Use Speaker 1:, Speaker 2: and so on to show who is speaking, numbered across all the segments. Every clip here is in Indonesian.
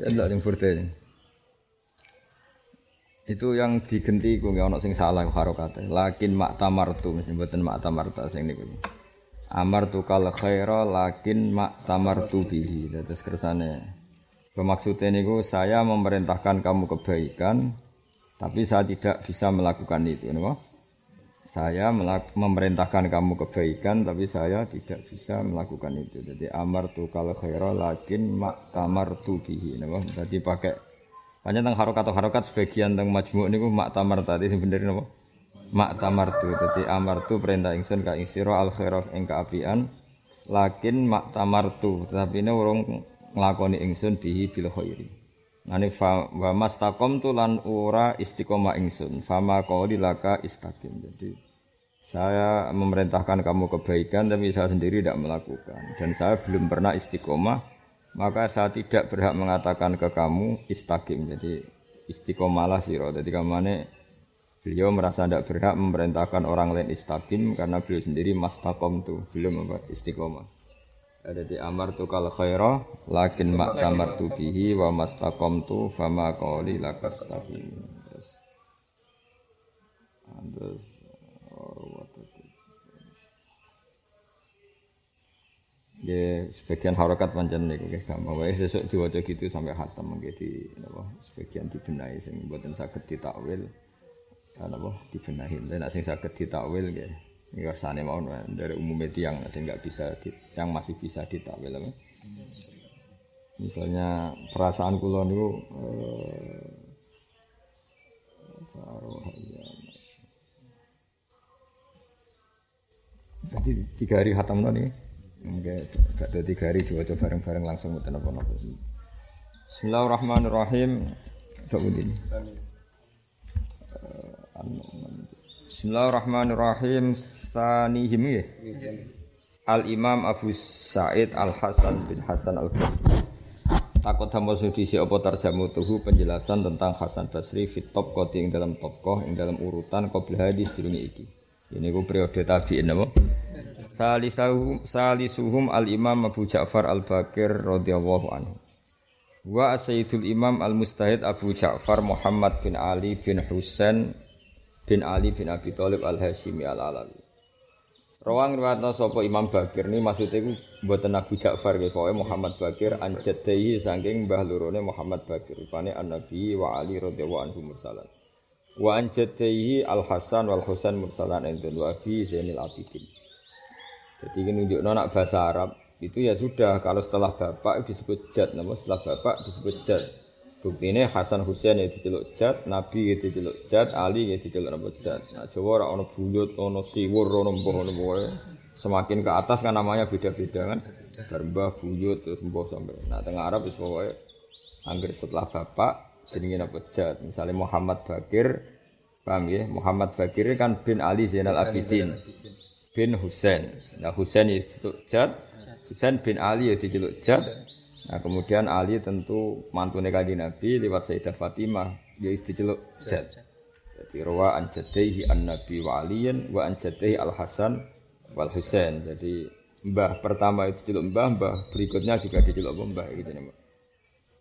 Speaker 1: Yang. Itu yang digenti ku nggak ono sing salah harokate. Lakin mak tamartu mboten mak tamarta sing niku. Amar tu kal khaira lakin mak tamartu bihi. Terus kersane. Bermaksudnya niku saya memerintahkan kamu kebaikan tapi saya tidak bisa melakukan itu, napa? Saya memerintahkan kamu kebaikan tapi saya tidak bisa melakukan itu. Jadi amar tu kal khaira lakin mak tamartu bihi, napa? Jadi pakai hanya tentang harokat atau harokat sebagian tentang majmuk niku mak tamar tadi sebenarnya napa? Mak tamar tu. Jadi amar tu perintah ingsun ka isiro al khairah ing kaapian lakin mak tamar tu. Tapi ini urung nglakoni ingsun bihi bil khairi. Nani fa wa mastaqom tu lan ora istiqomah ingsun. Fama qauli laka istaqim. Jadi saya memerintahkan kamu kebaikan tapi saya sendiri tidak melakukan dan saya belum pernah istiqomah maka saya tidak berhak mengatakan ke kamu istakim jadi istiqomalah siro jadi kamane beliau merasa tidak berhak memerintahkan orang lain istakim karena beliau sendiri mastakom tuh belum istiqomah ada di amar tu kal khairah lakin mak kamar tu bihi wa mastakom tu fama qali lakastakim terus. Terus. Ya, sebagian harokat pancen niku nggih gampang wae sesuk diwaca gitu sampai khatam menjadi napa sebagian dibenahi sing mboten saged ditakwil. Napa dibenahi. Lan sing saged ditakwil nggih iki kersane mau dari umum yang sing enggak bisa di, yang masih bisa ditakwil apa misalnya perasaan kula niku eh, jadi tiga hari khatam nih Enggak, gak ada tiga hari diwaca bareng-bareng langsung betul apa apa. Bismillahirrahmanirrahim. Dok begini. Bismillahirrahmanirrahim. Sanihim ya. Al Imam Abu Said Al Hasan bin Hasan Al Basri. Takut sama sudisi apa terjamu tuhu penjelasan tentang Hasan Basri fit top koti yang dalam topkoh yang dalam urutan kau hadis di iki. Ini ku periode tabiin apa? Salisuhum, salisuhum al-imam Abu Ja'far al-Bakir radhiyallahu anhu. Wa Sayyidul Imam al-Mustahid Abu Ja'far Muhammad bin Ali bin Husain bin Ali bin Abi Thalib al-Hashimi al-Alawi. Rawang riwayatna sapa Imam Bakir ini maksudnya iku mboten Abu Ja'far nggih pokoke Muhammad Bakir an jaddihi saking mbah lorone Muhammad Bakir rupane an-Nabi wa Ali radhiyallahu anhu mursalan. Wa an jaddihi Al-Hasan wal Husain mursalan ing wa fi Zainil Abidin. Jadi ini nunjuk nak bahasa Arab itu ya sudah kalau setelah bapak disebut jad, namun setelah bapak disebut jad. Bukti ini Hasan Husain ya diceluk jad, Nabi ya diceluk jad, Ali ya diceluk nama jad. Nah, Jawa orang ono buyut, ono siwur, ono mbah, ono mbah. Semakin ke atas kan namanya beda-beda kan. Bermbah, buyut, terus mbah sampai. Nah tengah Arab itu pokoknya hampir setelah bapak jenenge nama jad. Misalnya Muhammad Bakir, paham ya? Muhammad Bakir kan bin Ali Zainal Abidin bin Husain. Nah Husain itu Jad, Husain bin Ali ya diceluk Jad. Nah kemudian Ali tentu mantu nekadi Nabi lewat Sayyidah Fatimah ya diceluk Jad. Jadi rawa an jadaihi an Nabi wa Aliyin wa an jadaihi al Hasan wal Husain. Jadi mbah pertama itu diceluk mbah, mbah berikutnya juga diceluk mbah gitu nih.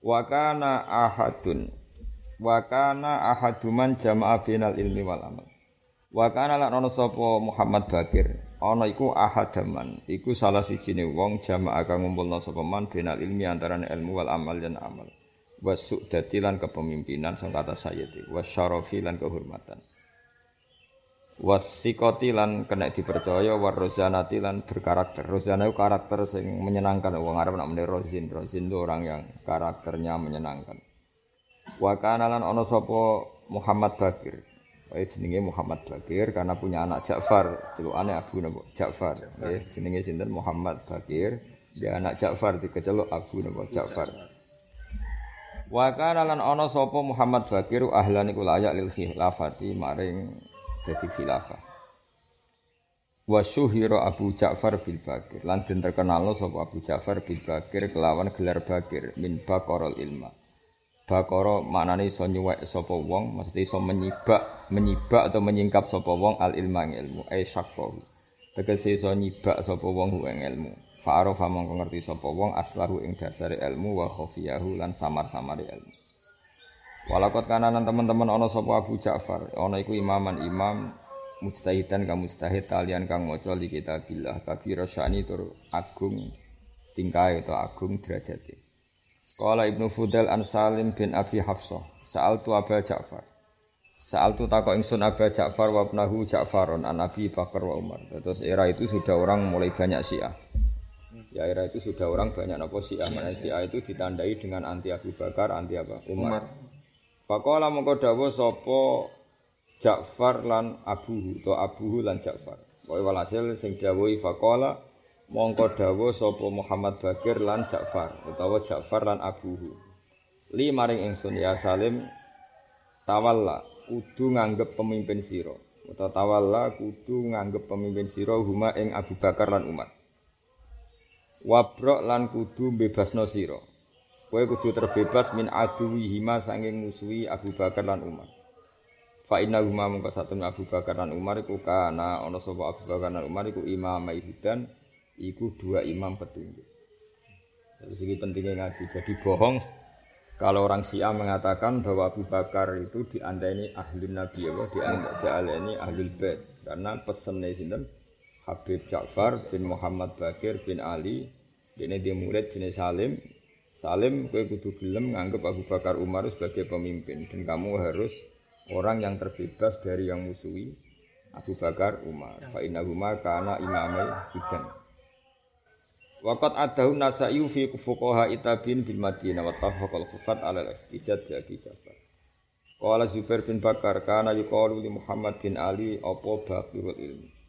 Speaker 1: Wa kana ahadun wa kana ahaduman jama'a binal ilmi wal amal. Wa kana lan sapa Muhammad Bakir. Ana iku ahadaman. Iku salah sijine wong jamaah kang ngumpulna sapa man benal ilmi antarané ilmu wal amal dan amal. Wa su'dati lan kepemimpinan sang kata sayyidi. Wa syarafi lan kehormatan. Wasikoti lan kena dipercaya war rozanati lan berkarakter. Rozana itu karakter sing menyenangkan. Wong Arab nak meneh rozin. Rozin itu orang yang karakternya menyenangkan. Wa kana lan ana sapa Muhammad Bakir. Wae jenenge Muhammad Bakir karena punya anak Ja'far, celukane Abu Nabi Ja'far. Nggih, jenenge sinten Muhammad Bakir, dia anak Ja'far dikeceluk Abu Nabi Ja'far. Wa kana lan ana sapa Muhammad Bakir ahlan iku layak lil khilafati maring dadi khilafah. Wa syuhira Abu Ja'far bil Bakir lan den terkenal sapa Abu Ja'far bil Bakir kelawan gelar Bakir min baqarul ilma. Bakara maknane iso nyuwek sapa wong, maksudnya iso menyibak, menyibak atau menyingkap sapa wong al ilma ilmu, ai syaqqa. Tegese iso nyibak sapa wong ing ilmu. Fa'arofa mongko ngerti sapa wong aslahu ing dasare ilmu wa khafiyahu lan samar-samare ilmu. Walakot kananan teman-teman ana sapa Abu Ja'far, ana iku imaman imam mujtahidan kang mujtahid talian kang maca li kitabillah kabira syani tur agung tingkae atau agung derajate. Qala Ibnu Fudail an Salim bin Abi Hafsah, sa'altu Abu Ja'far. Sa'altu takok ingsun Abu Ja'far wa ibnahu Ja'faron an Abi Bakar wa Umar. Terus era itu sudah orang mulai banyak Syiah. Ya era itu sudah orang banyak apa Syiah. Mana Syiah itu ditandai dengan anti Abu Bakar, anti apa? Umar. Faqala mongko dawuh sapa Ja'far lan Abuhu to Abuhu lan Ja'far. Pokoke walhasil sing dawuhi faqala mongko dawuh sapa Muhammad Bakir lan Ja'far utawa Ja'far lan Abuhu. Li maring ingsun ya Salim tawalla kudu nganggep pemimpin sira. Utawa tawalla kudu nganggep pemimpin sira huma ing Abu Bakar lan Umar. wabrok lan kudu bebasno sira kowe kudu terbebas min aduwi hima sanging musuhi Abu Bakar lan Umar fa inna huma mungko satun Abu Bakar lan Umar iku kana ana sapa Abu Bakar lan Umar iku imam ibudan iku dua imam petunjuk jadi sini pentingnya ngaji. Jadi bohong kalau orang Syiah mengatakan bahwa Abu Bakar itu diandai ahli Nabi ya, diandai ini ahli bait. Karena pesennya sinten? Habib Ja'far bin Muhammad Bakir bin Ali. Ini dia murid jenis Salim. Salim kue kudu gelem nganggep Abu Bakar Umar sebagai pemimpin. Dan kamu harus orang yang terbebas dari yang musuhi Abu Bakar Umar. Fa innahuma kana imamai hidan Waqat adahu nasaiyu fi fuqaha itabin bil Madinah wa tafaqal khufat ala al-ihtijaj bi Abi Zubair bin Bakar kana yuqalu li Muhammad bin Ali apa baqirul ilmi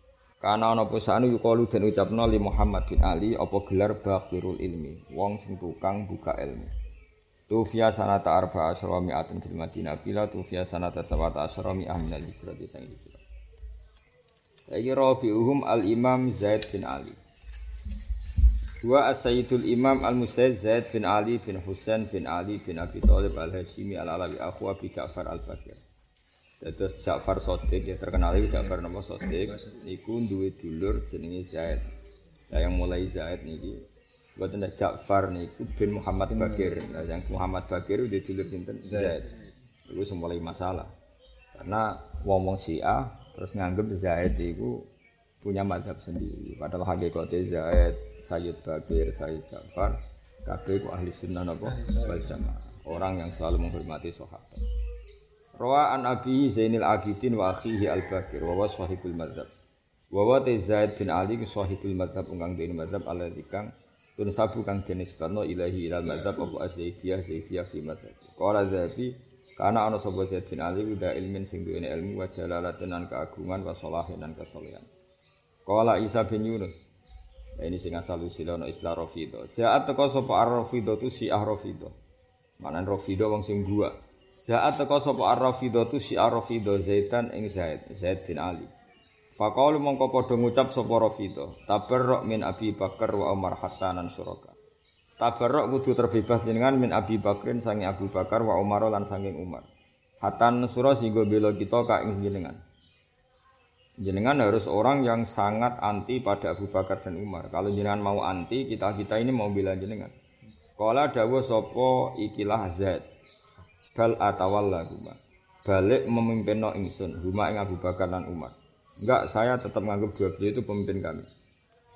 Speaker 1: Karena ana posane yukalu den ucapno li Muhammad bin Ali apa gelar Baqirul Ilmi, wong sing tukang buka ilmu. Tufia sanata arba asyara mi'atin fil Madinah bila tufia sanata sawata asyara mi'ah minal hijrati sang hijrah. Saiki rabi'uhum al-Imam Zaid bin Ali. Dua as-Sayyidul Imam al-Musayyid Zaid bin Ali bin Husain bin Ali bin Abi Thalib al-Hashimi al-Alawi akhu Abi Ja'far al-Bakir. Terus Ja'far Sodik ya terkenal itu Ja'far nama Sodik. Iku duwe dulur jenenge Zaid. Nah yang mulai Zaid niki buat ada Ja'far niku bin Muhammad Bakir. Nah yang Muhammad Bakir udah dulur sinten Zaid. Itu semulai masalah. Karena wong-wong Syiah terus nganggep Zaid itu punya madhab sendiri. Padahal hakikatnya Zaid, Sayyid Bakir, Sayyid Ja'far, kabeh ku ahli sunnah napa wal jamaah. Orang yang selalu menghormati sahabat. Rawa an Abi Zainil Abidin wa akhihi Al-Bakir wa sahibul madzhab. Wa wa Zaid bin Ali sahibul madzhab ungkang dene madzhab alladzi kang tun sabu kang jenis kano ilahi ilal madzhab apa asyidiyah zaidiyah fi madzhab. Qala Zaidi karena ana sapa Zaid bin Ali udah ilmin sing duwe ilmu wa jalalatin lan keagungan wa salahin lan kesolehan. Qala Isa bin Yunus Nah, ini sing asal usul ana istilah Rafidah. Jaat teko sapa Ar-Rafidah tu si Ar-Rafidah. Manan Rafidah wong sing dua. Jaat teko sapa Ar-Rafidah tu si Ar-Rafidah Zaidan ing Zaid, Zaid bin Ali. Faqalu mongko padha ngucap sapa Rafidah, tabarruk min Abi Bakar wa Umar hatta nan suraka. Tabarruk kudu terbebas jenengan min Abi Bakrin sange Abu Bakar wa Umar lan sange Umar. Hatta sura singgo bela kita ka ing jenengan. Jenengan harus orang yang sangat anti pada Abu Bakar dan Umar. Kalau jenengan mau anti, kita kita ini mau bela jenengan. Kala dawa sopo ikilah Zaid bal atawalla huma. Balik memimpin no ingsun, huma ing Abu Bakar dan Umar. Enggak, saya tetap menganggap dua beliau itu pemimpin kami.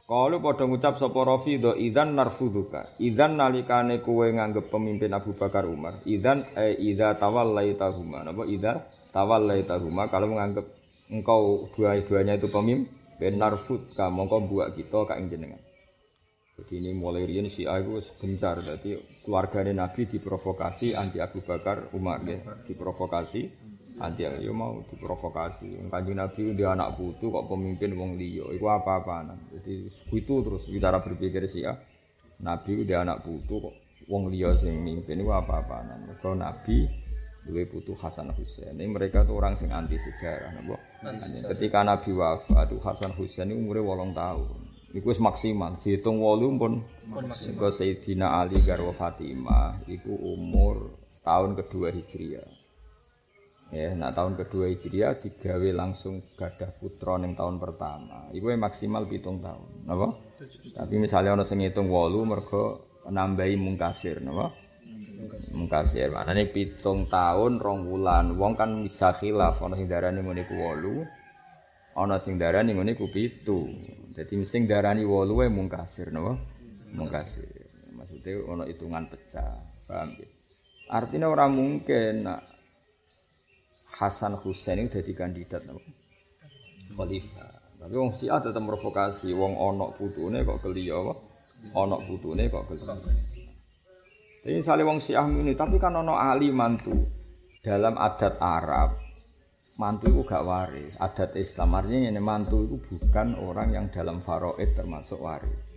Speaker 1: Kalau pada ngucap sapa Rafido idzan narfuduka. Idzan nalikane kowe nganggep pemimpin Abu Bakar Umar. Idzan eh idza tawallaita huma. Napa idza tawallaita huma kalau menganggap engkau dua-duanya itu pemimpin narfud ka mongko buat kita ka ing jenengan. Jadi ini mulai rian si aku gencar, jadi keluarganya Nabi diprovokasi anti Abu Bakar Umar ya, diprovokasi anti ya mau diprovokasi. Kanjeng Nabi dia anak putu kok pemimpin wong liya, itu apa apa Jadi itu terus bicara berpikir sih ya. Nabi dia anak putu kok wong liya sing mimpin itu apa apa Kalau Nabi dua putu Hasan Husain. Ini mereka tuh orang sing anti sejarah, nabo. Ketika Nabi wafat, Hasan Husain ini umurnya wolong tahun. Iku maksimal, dihitung wolu pun ke Sayyidina Ali garwa Fatimah iku umur tahun kedua Hijriah. Ya, nah tahun kedua Hijriah digawe langsung gadah putra ning tahun pertama. Iku maksimal pitung tahun. Napa? Tapi misalnya ono sing ngitung 8 mergo nambahi mungkasir, napa? Mungkasir. Maknane pitung tahun rong wulan. Wong kan bisa khilaf ono sing darani ngene ku 8. Ono sing darani ngene ku 7. Dadi sing darani 8 wae mungkasir, napa? Mungkasir. Maksudnya ono hitungan pecah. Paham ya? Artinya orang mungkin Hasan Husain itu jadi kandidat apa? Khalifah. Tapi wong Syiah tetap provokasi, wong onok putune kok geli apa? Onok putune kok geli. Tapi misalnya wong Syiah ini, tapi kan ono ahli mantu dalam adat Arab mantu itu gak waris. Adat Islam artinya ini mantu itu bukan orang yang dalam faraid termasuk waris.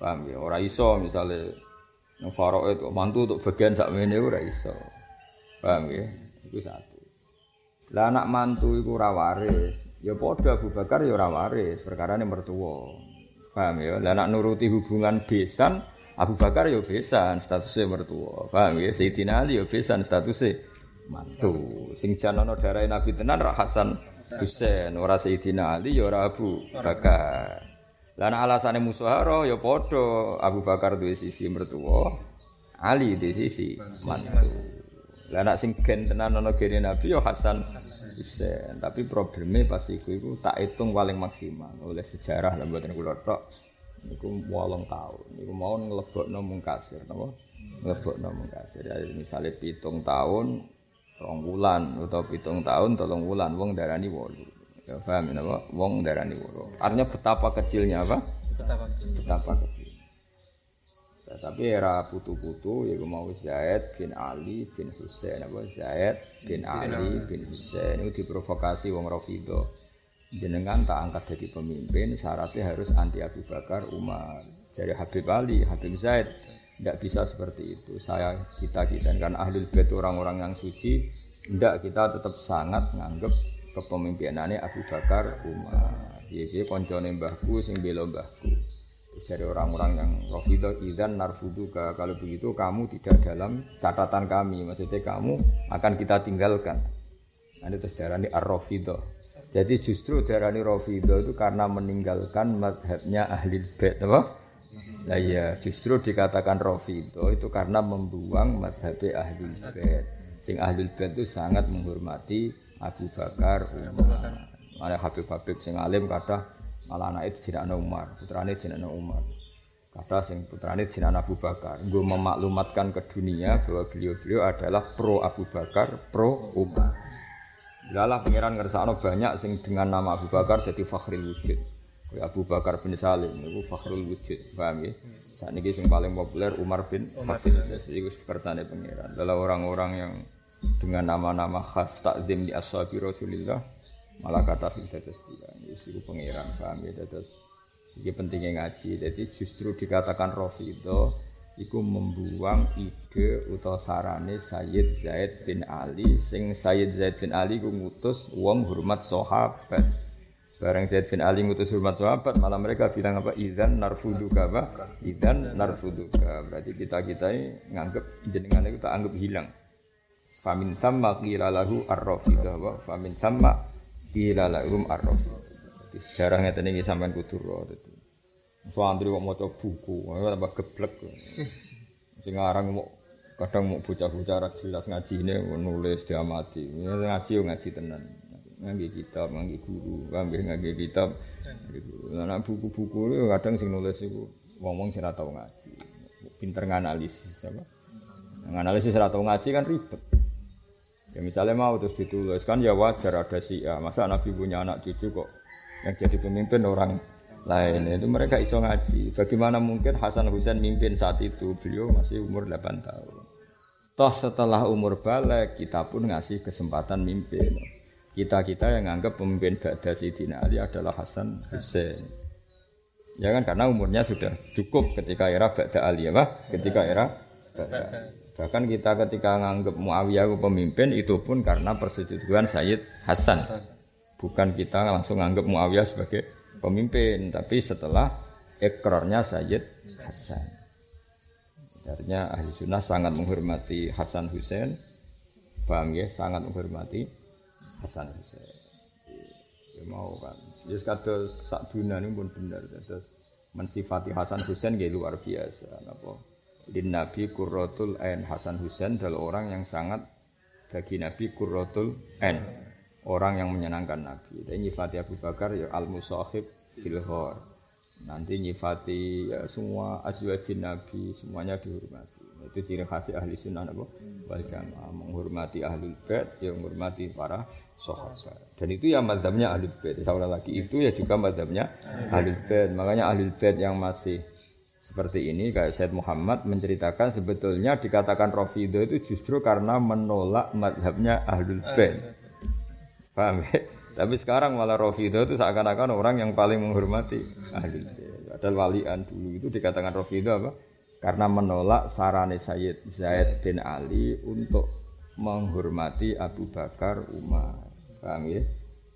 Speaker 1: Paham ya? Orang iso misalnya yang faraid mantu untuk bagian sak ini ora iso. Paham ya? Itu satu. Lah anak mantu iku ora waris, ya padha Abu Bakar ya ora waris, perkarane mertua. Paham ya? Lah anak nuruti hubungan besan, Abu Bakar ya besan, statusnya mertua. Paham ya? Sayyidina Ali ya besan, statusnya mantu. Sing jan ana Nabi tenan ra Hasan Husain, ora Sayyidina Ali ya ora Abu Bakar. Anak alasane musyawarah ya padha Abu Bakar duwe sisi mertua, Ali di sisi mantu. Lah nak sing gen tenan ana gene Nabi yo Hasan Husain. Tapi problemnya pas iku iku tak hitung paling maksimal oleh sejarah lah mboten kula tok. Niku 8 tahun. Niku mau nglebokno mungkasir napa? Nglebokno mungkasir. Ya misale pitung tahun rong wulan utawa pitung tahun tolong wulan wong darani wolu. Ya paham napa? Wong darani wolu. Artinya betapa kecilnya apa? Betapa kecil. Betapa kecil. Ya, tapi era putu-putu ya mau Zaid bin Ali bin Husain apa Zaid bin Ali bin Husain itu diprovokasi wong Rafido jenengan tak angkat jadi pemimpin syaratnya harus anti Abu Bakar Umar. Jadi Habib Ali Habib Zaid tidak bisa seperti itu. Saya kita kita. Kan ahlul bait orang-orang yang suci tidak kita tetap sangat nganggep kepemimpinannya Abu Bakar Umar. Dia dia koncone mbahku sing belo mbahku. Dari orang-orang yang rofido idan narfuduka. Kalau begitu kamu tidak dalam catatan kami. Maksudnya kamu akan kita tinggalkan. Ini terus darani ar rofido jadi justru darani rofido itu karena meninggalkan madhabnya ahli bait apa Nah ya justru dikatakan rofido itu karena membuang madhab ahli bait sing ahli bait itu sangat menghormati Abu Bakar Umar ada Habib-Habib sing alim kata malah anak itu jenenge Umar, putrane jenenge Umar. Kata sing putrane jenenge Abu Bakar, gue memaklumatkan ke dunia bahwa beliau-beliau adalah pro Abu Bakar, pro Umar. Lalah pangeran ngersakno banyak sing dengan nama Abu Bakar jadi fakhrul wujud. Kayak Abu Bakar bin Salim itu fakhrul wujud, paham ya? Saat ini sing paling populer Umar bin Abdul Aziz itu kersane pangeran. Adalah orang-orang yang dengan nama-nama khas takdim di ashabi Rasulillah malah kata sing dados dia itu pangeran paham ya dados iki pentingnya ngaji jadi justru dikatakan Rafido iku membuang ide utawa sarane Sayyid Zaid bin Ali. Sing Sayyid Zaid bin Ali ku ngutus wong hormat sahabat. Bareng Zaid bin Ali ngutus hormat sahabat malah mereka bilang apa? Idzan narfuduka apa idzan narfuduka. Berarti kita kita nganggep jenengan itu tak anggap hilang. Famin sama qila lahu ar-rafidah wa famin sama Ila lahum arrof. Sejarah ngeten iki sampean kudu ro. Santri kok maca buku, tambah geblek. Sing aran mau kadang mau bocah-bocah ra jelas ngajine nulis diamati. Ngaji yo ngaji tenan. Ngangge kitab, ngangge guru, ngangge ngangge kitab. Nah, buku-buku kadang sing nulis iku wong-wong sing ora tau ngaji. Pinter nganalisis apa? Nganalisis ora tau ngaji kan ribet. Ya misalnya mau terus ditulis kan ya wajar ada si ya masa Nabi punya anak cucu kok yang jadi pemimpin orang lain itu mereka iso ngaji. Bagaimana mungkin Hasan Husain mimpin saat itu beliau masih umur 8 tahun. Toh setelah umur balik kita pun ngasih kesempatan mimpin. Kita kita yang anggap pemimpin Ba'da Sayyidina Ali adalah Hasan Husain. Ya kan karena umurnya sudah cukup ketika era Ba'da Ali ya, Pak? Ketika era Ba'da Bahkan kita ketika nganggap Muawiyah pemimpin itu pun karena persetujuan Sayyid Hasan. Bukan kita langsung nganggap Muawiyah sebagai pemimpin, tapi setelah ekornya Sayyid Hasan. Artinya ahli sunnah sangat menghormati Hasan Hussein Paham ya? Sangat menghormati Hasan Husain. Ya mau kan. Ya kados sak dunia ini pun benar. Terus mensifati Hasan Husain ya luar biasa. Napa? Din Nabi Qurratul Ain Hasan Husain adalah orang yang sangat bagi Nabi Qurratul Ain. Orang yang menyenangkan Nabi. Dan nyifati Abu Bakar ya al-musahib filhor. Nanti nyifati ya, semua azwajin Nabi semuanya dihormati itu ciri khas ahli sunnah apa? wal menghormati ahli bait yang menghormati para sahabat dan itu ya madhabnya ahli bait saya lagi itu ya juga madhabnya ahli bait makanya ahli bait yang masih seperti ini kayak Said Muhammad menceritakan sebetulnya dikatakan Rafidah itu justru karena menolak madhabnya ahli bait paham ya? tapi sekarang malah Rafidah itu seakan-akan orang yang paling menghormati ahli bait padahal walian dulu itu dikatakan Rafidah apa karena menolak sarane Sayyid Zaid bin Ali untuk menghormati Abu Bakar Umar. Paham ya?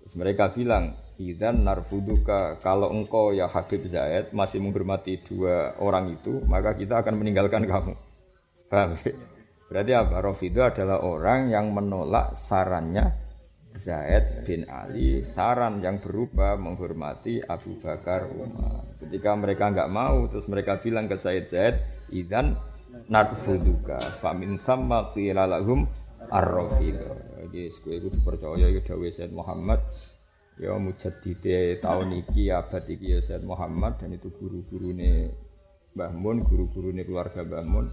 Speaker 1: Terus mereka bilang, "Idzan narfuduka kalau engkau ya Habib Zaid masih menghormati dua orang itu, maka kita akan meninggalkan kamu." Paham ya? Berarti apa? Rafidu adalah orang yang menolak sarannya Zaid bin Ali saran yang berubah menghormati Abu Bakar Umar. Ketika mereka nggak mau, terus mereka bilang ke Said Zaid, idan narfuduka famin sama qila ar-rafidah jadi kowe kudu percaya ya dawuh Said Muhammad ya mujaddide tahun iki abad iki ya Said Muhammad. Dan itu guru-gurune Mbah Mun guru-gurune keluarga Mbah Mun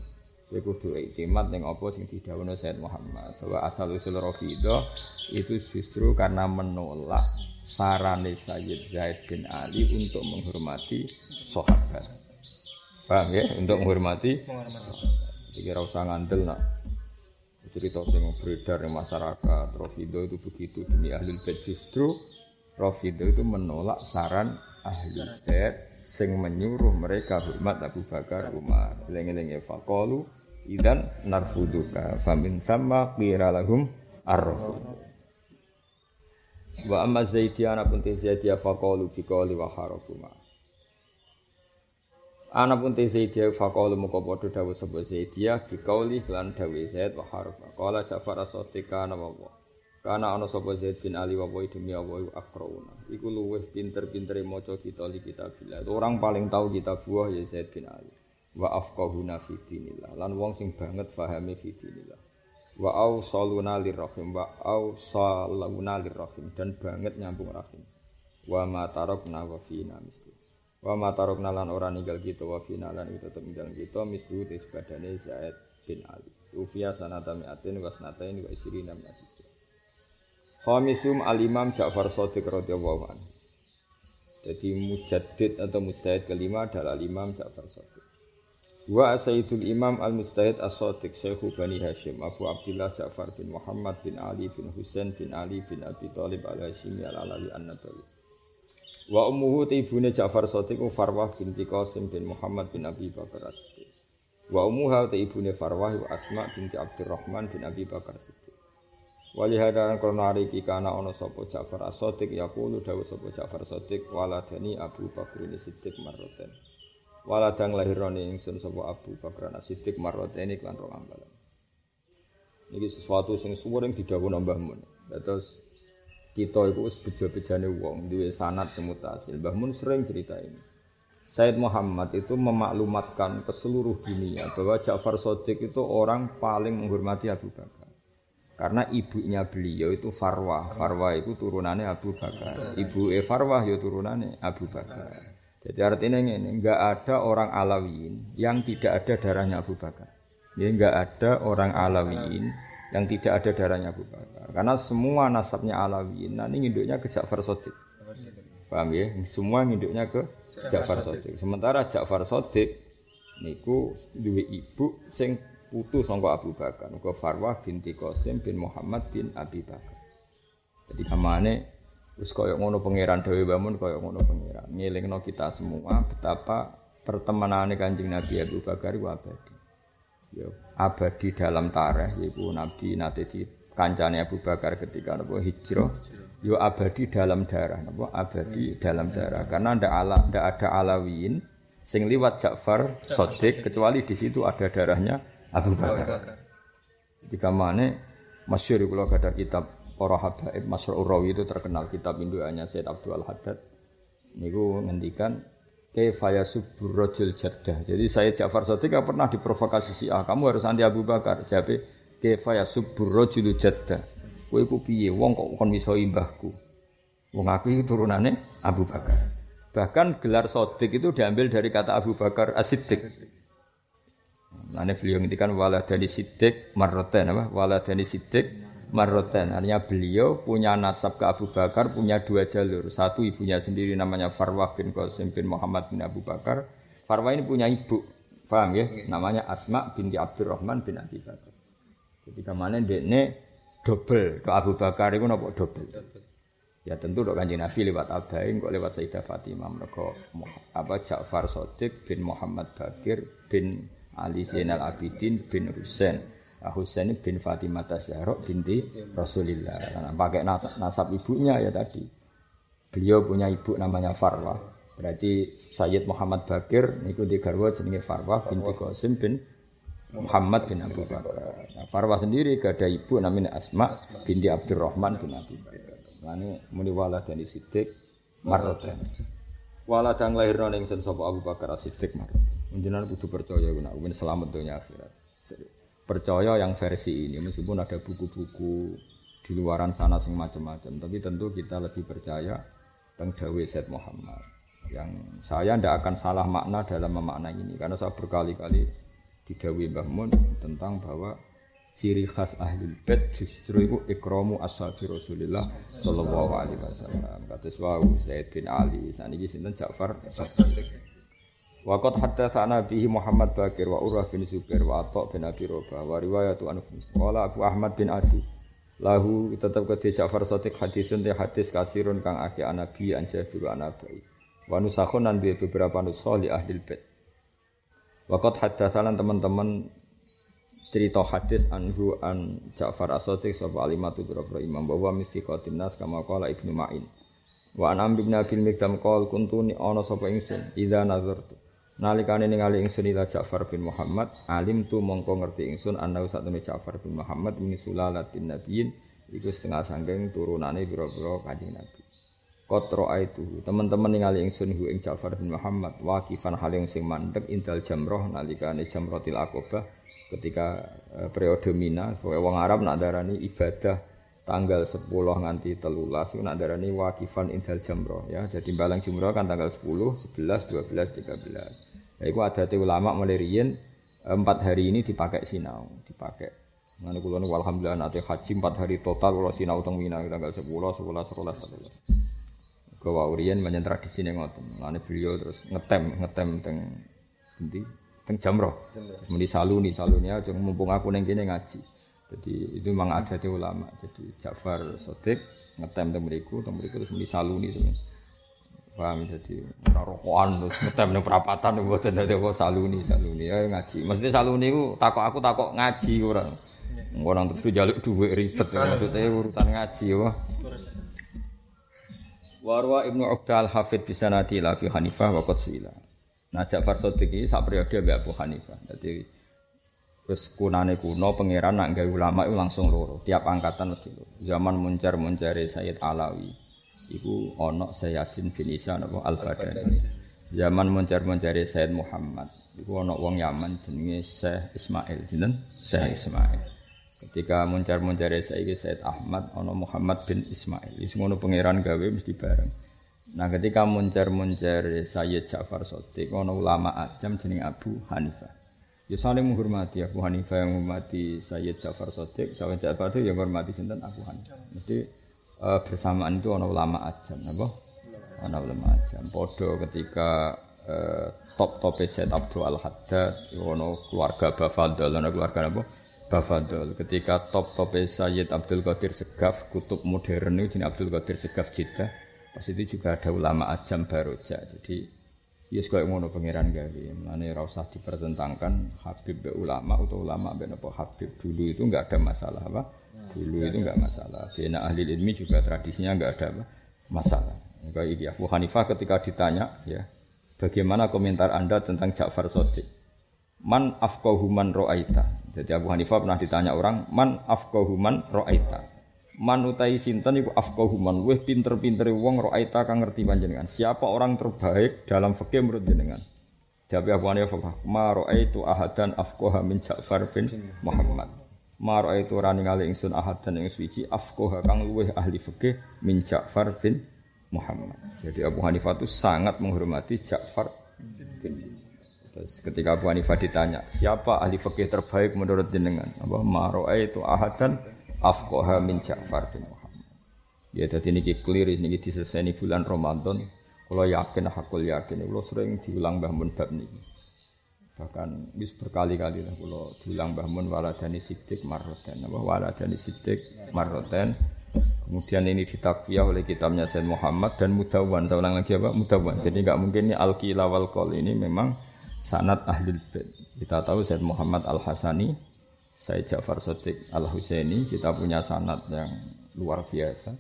Speaker 1: ya kudu iktimat ning apa sing didhawuhna Said Muhammad bahwa asal usul rafidah itu justru karena menolak sarane Sayyid Zaid bin Ali untuk menghormati sahabat Paham ya? Untuk menghormati. Jadi kira usah ngandel nak cerita sing beredar di masyarakat. Rofido itu begitu demi ahli bait justru Rofido itu menolak saran ahli bait sing menyuruh mereka hormat Abu Bakar Umar. Lengi-lengi faqalu idan narfuduka famin sama qira lahum arrafud. Wa amma Zaidiyah pun Zaidiyah faqalu biqali wa harafuma. Ana pun te Zaidiyah faqala muka padha dawuh sapa Zaidiyah biqauli lan dawuh Zaid wa harf. Qala Ja'far as-Sadiqa ana wa Kana ana sapa Zaid bin Ali wa wa demi Allah akrauna. Iku luweh pinter-pintere maca kita li kitabillah. Orang paling tahu kitab buah ya Zaid bin Ali. Wa afqahuna fi dinillah. Lan wong sing banget fahami fi dinillah. Wa au saluna lirrahim wa au saluna lirrahim dan banget nyambung rahim. Wa ma tarakna wa fina misli. Wa matarok nalan ora ninggal kita wa finalan itu tetep ninggal kita mislu tes badane Zaid bin Ali. Ufia sanata mi'atin wa sanatain wa isrina mi'atin. Khamisum al-imam Ja'far Sadiq radhiyallahu anhu. Jadi mujaddid atau mustahid kelima adalah imam Ja'far Sadiq. Wa Sayyidul Imam Al-Mustahid As-Sadiq Syekhu Bani Hashim Abu Abdullah Ja'far bin Muhammad bin Ali bin Husain bin Ali bin Abi Thalib Al-Hashimi Al-Alawi An-Nabawi Wa ummuhu ibune Ja'far Shadiq Farwah binti Qasim bin Muhammad bin Abi Bakar As-Siddiq. Wa ummuha ibune Farwah wa Asma binti Abdurrahman bin Abi Bakar Siddiq. Wali hadaran krono hari kana ono sapa Ja'far As-Shadiq yaqulu dawuh sapa Ja'far Shadiq waladani Abu Bakar ini Siddiq marroten. Waladang lahirane ingsun sapa Abu Bakar As-Siddiq marroten iklan rong ambalan. Ini sesuatu sing suwering didhawuh Mbah Mun. Terus kita itu bejo-bejane wong duwe sanad semutasil. Mbah Mun sering cerita ini. Said Muhammad itu memaklumatkan ke seluruh dunia bahwa Ja'far Sodik itu orang paling menghormati Abu Bakar. Karena ibunya beliau itu Farwah. Farwah itu turunannya Abu Bakar. Ibu E Farwah ya turunannya Abu Bakar. Jadi artinya ini, enggak ada orang Alawiyin yang tidak ada darahnya Abu Bakar. Ya enggak ada orang Alawiyin yang tidak ada darahnya Abu Bakar. Karena semua nasabnya Alawiyin, nah ini induknya ke Ja'far Sodik. Paham ya? Semua induknya ke Ja'far Sodik. Sementara Ja'far Sodik niku duwe ibu sing putu sangka Abu Bakar. Muga Farwah binti Qasim bin Muhammad bin Abi Bakar. Jadi kamane wis kaya ngono pangeran Dewi Bamun kaya ngono pangeran. Ngelingno kita semua betapa pertemanane Kanjeng Nabi Abu Bakar ku abadi ya abadi dalam tareh yaitu Nabi nate di kancane Abu Bakar ketika napa hijrah yo ya abadi dalam darah napa abadi dalam darah karena ndak ala ndak ada alawiyin sing liwat Ja'far Sodik kecuali di situ ada darahnya Abu Bakar. Ketika mana Masyur kalau ada kitab para habaib Masrur Urawi itu terkenal kitab induannya Said Abdul Haddad. Niku ngendikan kefaya subur rojul jadah. Jadi saya Ja'far Sadiq pernah diprovokasi si A, kamu harus anti Abu Bakar. Jadi kefaya subur rojul jadah. Kowe iku piye wong kok kon miso imbahku. Wong aku itu turunannya Abu Bakar. Bahkan gelar Sodik itu diambil dari kata Abu Bakar As-Siddiq. Nah, beliau ngintikan waladani Siddiq marroten apa? Waladani Siddiq Marroten, artinya beliau punya nasab ke Abu Bakar, punya dua jalur. Satu ibunya sendiri namanya Farwah bin Qasim bin Muhammad bin Abu Bakar. Farwah ini punya ibu, paham ya? Namanya Asma binti Abdurrahman bin Abi Bakar. Jadi ke mana ini double ke Abu Bakar itu nopo double. Ya tentu dok kanji Nabi lewat Abdain, kok lewat Sayyidah Fatimah mereka apa Ja'far Sodik bin Muhammad Bakir bin Ali Zainal Abidin bin Husain Husain bin Fatimah Zahra binti Rasulillah. Karena pakai nasab, ibunya ya tadi. Beliau punya ibu namanya Farwah. Berarti Sayyid Muhammad Bakir niku di garwa jenenge Farwah binti Qasim bin Muhammad bin Abu Bakar. Nah, Farwah sendiri gak ada ibu namanya Asma binti Abdurrahman bin Abi Bakar. Lalu muni wala dan Siddiq marrotan. Wala dan lahir ning sapa Abu Bakar Siddiq marrotan. Menjenengan kudu percaya nek selamat dunia akhirat percaya yang versi ini meskipun ada buku-buku di luaran sana sing macam-macam tapi tentu kita lebih percaya tentang Dawe Said Muhammad. Yang saya tidak akan salah makna dalam memaknai ini. Karena saya berkali-kali di Dawe Mbah Mun tentang bahwa ciri khas ahli bait justru itu ikromu ashabi Rasulullah sallallahu alaihi wasallam. Kata wau Zaid bin Ali. Saniki sinten Ja'far Waqat haddatsana bihi Muhammad Bakir wa Urwah bin Zubair wa Atha bin Abi Rabah wa riwayatu an Qala Abu Ahmad bin Adi. Lahu tetap ke Ja'far Sadiq hadisun te hadis kasirun kang akeh anabi an Jabir an Abi wa nusakhun nan beberapa nuskhah li ahli bait. Waqat haddatsana teman-teman cerita hadis anhu an Ja'far As-Sadiq alimatu biro imam. Bahwa misiqatin nas kama qala Ibnu Ma'in. Wa an Amr bin Abil Mikdam qol kuntu ni ana sapa ingsun idza nazartu Nalikane ningali ingsun ila Ja'far bin Muhammad, alim tu mongko ngerti ingsun ana satune Ja'far bin Muhammad min sulalatin nabiyyin iku setengah sanggeng turunane pira-pira Kanjeng Nabi. Qatra itu teman-teman ningali ingsun hu ing Ja'far bin Muhammad waqifan yang sing mandek indal jamroh nalikane jamratil aqabah ketika uh, periode Mina, wong Arab nak darani ibadah tanggal 10 nganti telulas itu nak darani wakifan indal jamroh ya jadi balang jumroh kan tanggal 10, 11, 12, 13 Ya itu ada ulama mulai riyen empat hari ini dipakai sinau, dipakai. Nanti kulo alhamdulillah nanti haji empat hari total kalau sinau teng Mina tanggal sepuluh, sebelas, sebelas, sebelas. Gawa urian banyak tradisi nih ngoten. Nanti beliau terus ngetem, ngetem teng nanti teng jamroh. Muni saluni, saluni aja mumpung aku neng kene ngaji. Jadi itu memang ada ulama. Jadi Ja'far Sodik ngetem teng mriku terus muni saluni sebenarnya. Paham jadi rokokan terus ngetem ning perapatan mboten dadi kok saluni saluni ya ngaji. Maksudnya saluni ku takok aku takok ngaji ora. Orang terus jaluk dhuwit ribet ya maksudnya urusan ngaji ya. Warwa Ibnu Uqdal Hafid bisa nanti Abi Hanifah wa Qatsila. Nah Ja'far Shadiq iki sak periode Abu Hanifah. Dadi wis kunane kuno pangeran nak gawe ulama itu langsung loro, tiap angkatan mesti loro. Zaman muncar-muncare Sayyid Alawi iku ono Sayyasin bin Isa napa Al Badani. Zaman moncar-moncare Said Muhammad iku ono wong Yaman jenenge Syekh Ismail, sinten? Syekh Ismail. Ketika moncar-moncare saiki Said Ahmad ono Muhammad bin Ismail. Wis ngono pangeran gawe mesti bareng. Nah ketika moncar-moncar Sayyid Ja'far Sotik ono ulama ajam jenenge Abu Hanifah. Ya saling menghormati. Abu Hanifah yang menghormati Sayyid Ja'far Sotik, Ja'far Ja'far itu yang menghormati sinten? Abu Hanifah. Mesti uh, bersamaan itu ono ulama ajam napa? Ono ulama ajam. Podo ketika uh, top top Said Abdul Al Haddad ono keluarga Bafadol ono keluarga apa Bafadol. Ketika top top Sayyid Abdul Qadir Segaf kutub modern itu jenis Abdul Qadir Segaf Jeddah. Pas itu juga ada ulama ajam baroja jadi Yes kau ngono pangeran gawe. Mulane ora usah dipertentangkan Habib be ulama atau ulama be napa Habib dulu itu enggak ada masalah apa? Dulu itu enggak masalah. Bina ahli ilmi juga tradisinya enggak ada masalah. Kayak ini Abu Hanifah ketika ditanya ya, bagaimana komentar Anda tentang Ja'far Sodik? man afqahu man ra'aita. Jadi Abu Hanifah pernah ditanya orang, man afqahu man ra'aita. Man utai sinten iku afqahu man wih pinter-pinter wong ra'aita kang ngerti panjenengan. Siapa orang terbaik dalam fikih menurut jenengan? Jawab Abu Hanifah, ma ra'aitu ahadan afqaha min Ja'far bin Muhammad. Ma ra'aitu rani ngali ingsun ahadan ing suci afqaha kang luwih ahli fikih min Ja'far bin Muhammad. Jadi Abu Hanifah itu sangat menghormati Ja'far bin Terus ketika Abu Hanifah ditanya, siapa ahli fikih terbaik menurut jenengan? Apa maroe itu ahadan afqaha min Ja'far bin Muhammad. Ya dadi niki clear niki diseseni bulan Ramadan. Kalau yakin hakul yakin kalau sering diulang Mbah Mun bab niki. Bahkan wis berkali-kali lah kalau diulang Mbah Mun waladani sidik marroten. Apa waladani sidik marroten. Kemudian ini ditakwiyah oleh kitabnya Said Muhammad dan Mudawan. Saya ulang lagi apa? Mudawan. Jadi nggak mungkin ini Al-Qila wal ini memang sanat ahlul bait. Kita tahu Said Muhammad Al Hasani, Said Ja'far Sotik Al Husaini, kita punya sanat yang luar biasa.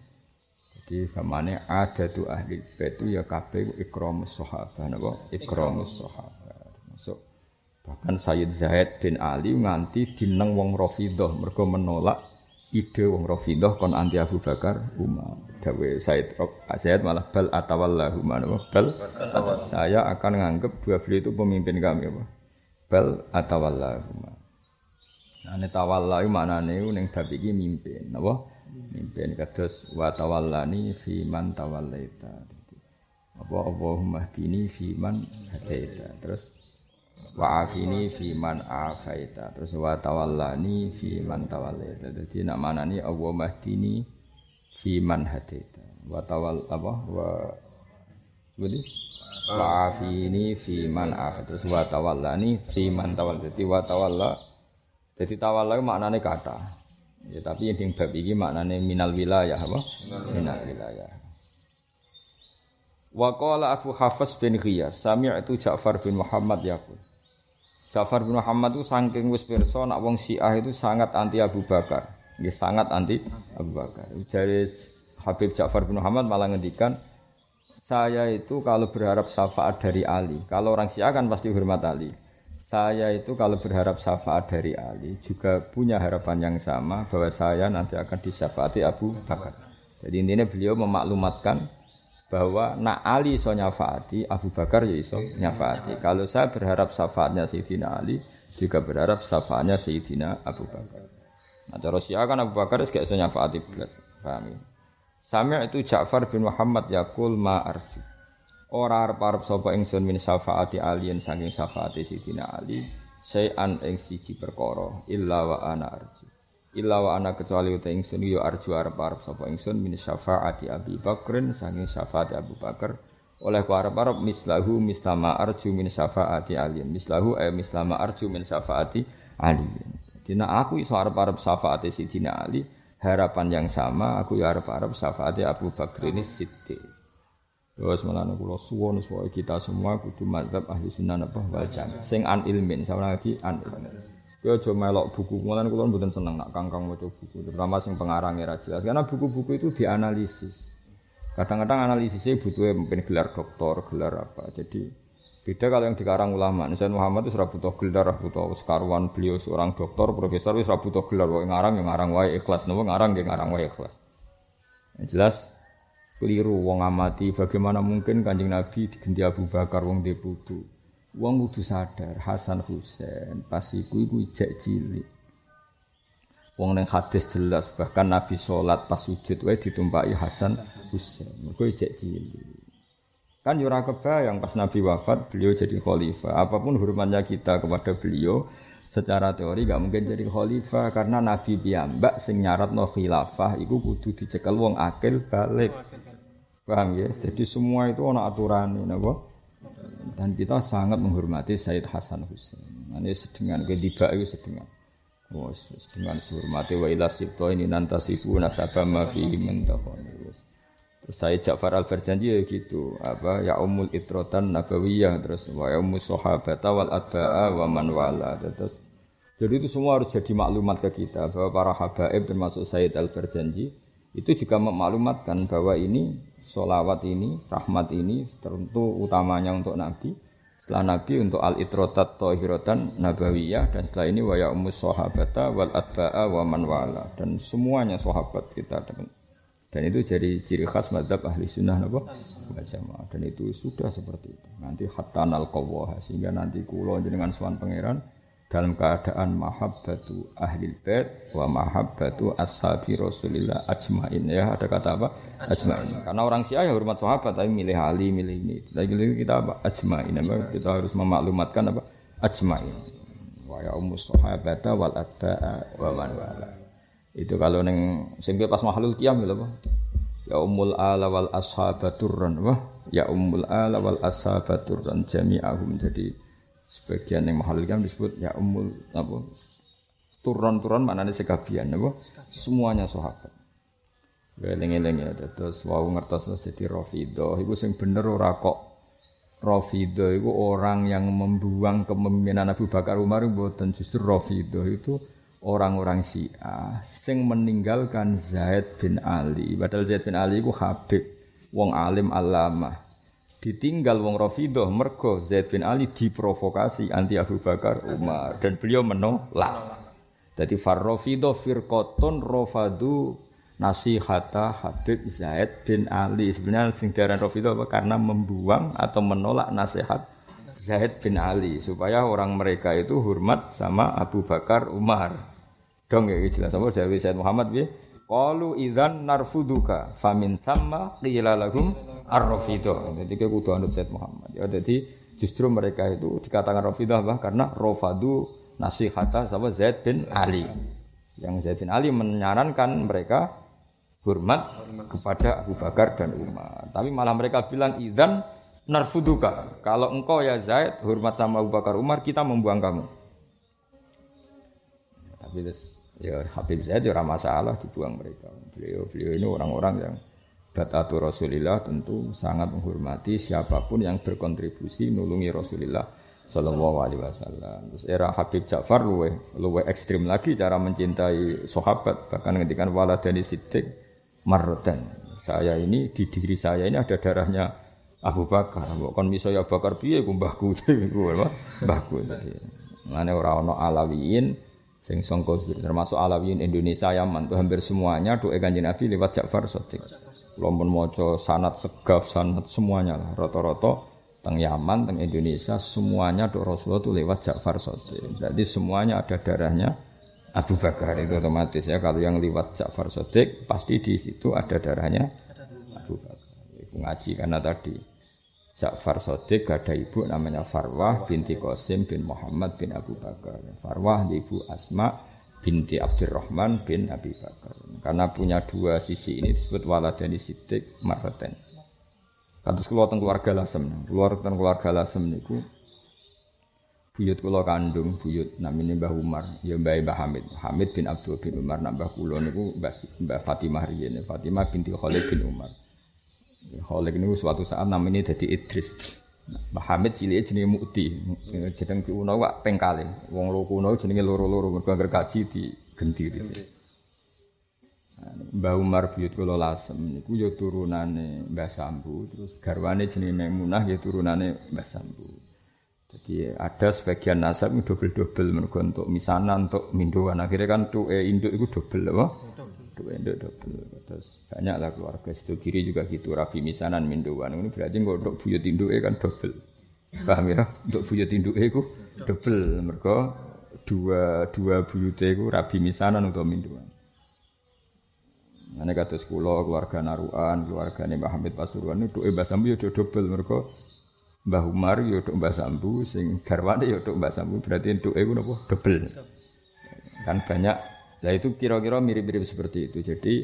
Speaker 1: Jadi ke mana ada tuh ahli bait itu ya kabeh ikramus sahabat napa? Ikramus sahabat. Masuk. Bahkan Sayyid Zaid bin Ali nganti dineng wong Rafidhah. Mergo menolak ide wong Rafidhah kon anti Abu Bakar Umar. Dawe Said Said malah bal atawallahu mana bal saya akan menganggap dua beliau itu pemimpin kami apa? Bal atawallahu ini tawallahu mana nih neng tapi ini mimpin apa? Mimpin kados wa tawallani fi man tawallaita. Apa? Allahumma hdini fi man hadaita. Terus wa afini fi man afaita. Terus wa tawallani fi man tawallaita. Jadi nak mana nih Allahumma hdini fiman hadaita. Wa tawal apa? Wa Budi wa afini fiman af terus wa tawallani fiman tawal jadi wa tawalla jadi tawalla maknane kata. Ya tapi yang bab iki maknane minal wilayah apa? Minal wilayah. Wa qala Abu Hafs bin Ghiyas sami'tu Ja'far bin Muhammad yaqul. Ja'far bin Muhammad itu saking wis pirsa nak wong Syiah itu sangat anti Abu Bakar. Ya, sangat anti Abu Bakar. Jadi Habib Ja'far bin Muhammad malah ngendikan saya itu kalau berharap syafaat dari Ali, kalau orang Syiah kan pasti hormat Ali. Saya itu kalau berharap syafaat dari Ali juga punya harapan yang sama bahwa saya nanti akan disyafaati Abu Bakar. Jadi intinya beliau memaklumatkan bahwa nak Ali so nyafaati, Abu Bakar ya iso nyafaati. Kalau saya berharap syafaatnya Sayyidina Ali, juga berharap syafaatnya Sayyidina Abu Bakar. Nah, cara Syiah kan Abu Bakar gak iso nyafaati belas. Paham ya? Itu Ja'far bin Muhammad yakul ma arju. Ora arep-arep sapa ingsun min syafaati alien saking syafaati Sidina Ali, sayan ing siji perkara illa wa ana arju. Illa wa ana kecuali uta ingsun yo arju arep-arep sapa ingsun min syafaati Abi Bakrin saking syafaati Abu Bakar oleh ku arep-arep mislahu mislama arju min syafaati alien. Mislahu eh mislama arju min syafaati alien. Dina aku iso arep-arep syafaate Sidina Ali, harapan yang sama aku ya arep-arep syafaate Abu Bakar ini Siddiq. Terus malah kula suwon supaya kita semua kudu mazhab ahli sunnah apa wal jamaah. Sing an ilmin, sama lagi an ilmin. Yo aja melok buku, mulan kula mboten seneng nak kangkang maca buku, terutama sing pengarangnya ra jelas. Karena buku-buku itu dianalisis. Kadang-kadang analisisnya butuh mungkin gelar doktor, gelar apa. Jadi Beda kalau yang dikarang ulama. Misalnya Muhammad itu butuh gelar, butuh sekaruan beliau seorang doktor, profesor, itu butuh gelar. Wah ngarang yang ngarang wae ikhlas, nopo ngarang yang ngarang wae ikhlas. Yang jelas keliru wong amati bagaimana mungkin kanjeng Nabi diganti Abu Bakar wong deputu. Wong kudu sadar Hasan Husain pas iku iku ijek cilik. Wong neng hadis jelas bahkan Nabi sholat pas sujud wae ditumpaki Hasan Husain. Mergo ijek cilik. Kan yura kebayang pas Nabi wafat beliau jadi khalifah. Apa pun hormatnya kita kepada beliau, secara teori gak mungkin jadi khalifah karena Nabi piyambak sing nyarat no khilafah iku kudu dicekel wong akil balik. Paham ya? Jadi semua itu ana aturan napa? Dan kita sangat menghormati Said Hasan Husain. Ini sedengan ke tiba itu sedengan. Oh, sedengan menghormati wa ila ini nantasifu nasabah ma fihi Terus saya Ja'far al-Farjanji ya gitu, apa ya umul itrotan nabawiyah terus wa ya sahabata wal adba'a wa man wala. Terus jadi itu semua harus jadi maklumat ke kita bahwa para habaib termasuk Sayyid al-Farjanji itu juga memaklumatkan bahwa ini solawat ini, rahmat ini tentu utamanya untuk Nabi. setelah Nabi untuk al itrotat tohirotan nabawiyah dan setelah ini wa umus sahabata wal atba'a wa man wala dan semuanya sahabat kita dan itu jadi ciri khas madhab ahli sunnah napa? Jamaah dan itu sudah seperti itu. Nanti hatta nal sehingga nanti kulo dengan suan pangeran dalam keadaan mahabbatu ahli bait wa mahabbatu ashabi Rasulillah ajmain. Ya ada kata apa? Ajmain. Karena orang Syiah ya hormat sahabat tapi milih Ali milih ini. Lagi lagi kita apa? Ajmain. Apa? Kita harus memaklumatkan apa? Ajmain. Wa ya ummus sahabata wal atba'a wa man wala. Itu kalau neng sehingga pas mahlul kiam ya apa? Ya ummul ala wal ashabaturran wah ya ummul ala wal ashabaturran jami'ahum. Jadi sebagian yang mahal kan disebut ya umul apa? Turun-turun maknanya sekabian apa? Semuanya sahabat. Geleng-geleng ya terus wau ngertos jadi rafidah iku sing bener ora kok. Rafidah itu orang yang membuang kepemimpinan Abu Bakar Umar dan justru rafidah itu orang-orang Syiah. Sing meninggalkan Zaid bin Ali. Padahal Zaid bin Ali itu Habib wong alim alamah ditinggal wong Rafidah mergo Zaid bin Ali diprovokasi anti Abu Bakar Umar dan beliau menolak. Jadi Farrofido firqatun rofadu nasihata Habib Zaid bin Ali. Sebenarnya sing diaran apa? Karena membuang atau menolak nasihat Zaid bin Ali supaya orang mereka itu hormat sama Abu Bakar Umar. Dong ya jelas sama Zaid Muhammad bi. Qalu idzan narfuduka famin thamma qila lahum ar-rafidah. Jadi kita kudu anut Said Muhammad. Ya jadi justru mereka itu dikatakan rafidah apa? Karena rofadu nasihata sama Zaid bin Ali. Yang Zaid bin Ali menyarankan mereka hormat kepada Abu Bakar dan Umar. Tapi malah mereka bilang idzan narfuduka. Kalau engkau ya Zaid hormat sama Abu Bakar Umar, kita membuang kamu. Tapi ya Habib Zaid ya masalah dibuang mereka. Beliau beliau ini orang-orang yang Batatu Rasulillah tentu sangat menghormati siapa pun yang berkontribusi nulungi Rasulillah Shallallahu Alaihi Wasallam. Terus era Habib Ja'far luwe luwe ekstrim lagi cara mencintai sahabat bahkan ketika waladani Siddiq mardan. Saya ini di diri saya ini ada darahnya Abu Bakar. Bukan misalnya Abu Bakar piye ku mbahku mbahku. Mane ora ana alawiyin sing sangka termasuk alawiyin Indonesia Yaman. Tuh hampir semuanya doa kanjeng Nabi lewat Ja'far Siddiq. Lompon moco sanat segaf sanat semuanya lah. Rata-rata teng Yaman teng Indonesia semuanya doa Rasulullah itu lewat Ja'far Sodik jadi semuanya ada darahnya Abu Bakar itu otomatis ya. Kalau yang lewat Ja'far Sodik pasti di situ ada darahnya Abu Bakar. Ngaji karena tadi Ja'far Sodik ada ibu namanya Farwah binti Qasim bin Muhammad bin Abu Bakar Farwah ibu Asma binti Abdurrahman bin Abi Bakar. Karena punya dua sisi ini disebut waladani sidik marraten. Kados kula teng keluarga Lasem, keluar teng keluarga Lasem niku buyut kula kandung, buyut namine Mbah Umar, ya Mbah Mbah Hamid. Hamid bin Abdul bin Umar nak Mbah kula niku Mbah, Fatimah riyen, Fatimah binti Khalid bin Umar. Khalid niku suatu saat namanya jadi Idris. Mbah Hamid cilik jenenge Mukti. Jeneng kuno wak pengkale. Wong loro kuno jenenge loro-loro mergo anggere kaji di genti di sini. Mbah Umar buyut kula lasem niku ya turunane Mbah Sambu, terus garwane jenenge Maimunah ya turunane Mbah Sambu. Jadi ada sebagian nasab double-double mergo untuk misanan untuk minduan. Akhirnya kan tuh eh, induk itu double apa? Double induk double. Terus banyak lah keluarga situ kiri juga gitu rabi misanan minduan. Ini berarti nggak untuk buyut induk kan double. Paham ya? Untuk buyut induk itu double. Mereka dua dua buyut itu rabi misanan untuk minduan. Ini kata sekolah keluarga Naruan, keluarga Mbah Hamid Pasuruan itu doa Mbah Sambu ya double mereka Mbah Umar ya Mbah Sambu, sing garwane ya Mbah Sambu berarti itu nopo double. Kan banyak. Nah itu kira-kira mirip-mirip seperti itu. Jadi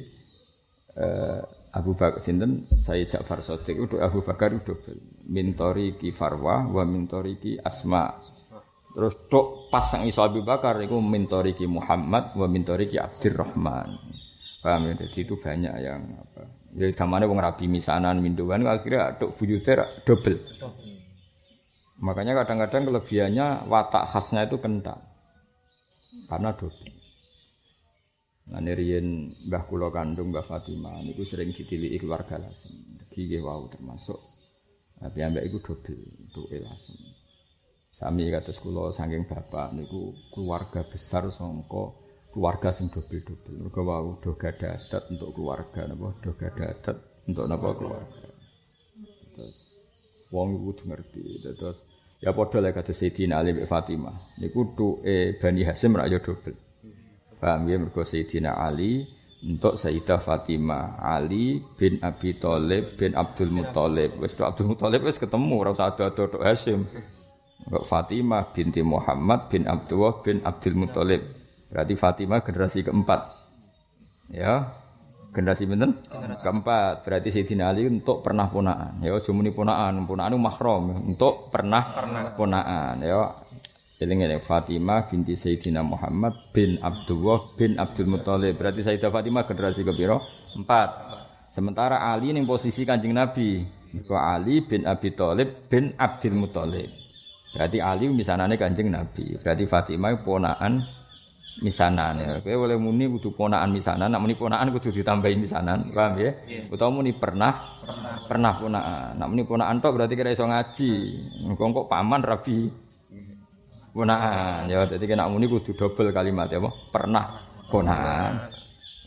Speaker 1: eh, Abu Bakar sinten? Saya Ja'far Shadiq itu Abu Bakar double mintori ki Farwah wa mintori ki Asma. Terus tok pasang iso Abu Bakar itu mintori ki Muhammad wa mintori ki Abdurrahman. Paham ya? Jadi itu banyak yang apa. Jadi gamane wong rabi misanan minduan akhirnya tok buyute double. Makanya kadang-kadang kelebihannya watak khasnya itu kental. Karena double Nah riyen Mbah kula kandung Mbah Fatimah niku sering ditiliki keluarga Lasem. Nggih wau termasuk tapi ambek iku dobel untuk Lasem. Sami kados kula saking bapak niku keluarga besar sangka keluarga sing dobel-dobel. Mergo wau do gadah untuk keluarga napa do gadah untuk napa keluarga. Terus wong iku ngerti. Terus ya padha lek kados Sayyidina Ali mbek Fatimah. Niku duke Bani Hasim ra yo dobel. Paham ya mergo Sayyidina Ali untuk Sayyidah Fatimah Ali bin Abi Thalib bin Abdul Muthalib. Wis Abdul Muthalib wis ketemu ora usah ado-ado tok Fatimah binti Muhammad bin Abdullah bin Abdul Muthalib. Berarti Fatimah generasi keempat. Ya. Generasi benten? Keempat. Berarti Sayyidina Ali untuk pernah punaan. Ya, cuma ini. Punaan itu mahram. Untuk pernah, punaan. Ya. Jadi ini Fatimah binti Sayyidina Muhammad bin Abdullah bin Abdul Muthalib. Berarti Sayyidah Fatimah generasi kepiro? Empat. Sementara Ali ini posisi kanjeng Nabi. Ali bin Abi Thalib bin Abdul Muthalib. Berarti Ali misanane kanjeng Nabi. Berarti Fatimah ponaan misanan ya. Kowe oleh muni kudu ponaan misanan, nak muni ponaan kudu ditambahi misanan. Paham ya? Utawa muni pernah pernah ponaan. Nak muni ponaan tok berarti kira iso ngaji. Engko kok paman rabi ponaan ya. Dadi kena muni kudu double kalimat ya? Pernah ponaan.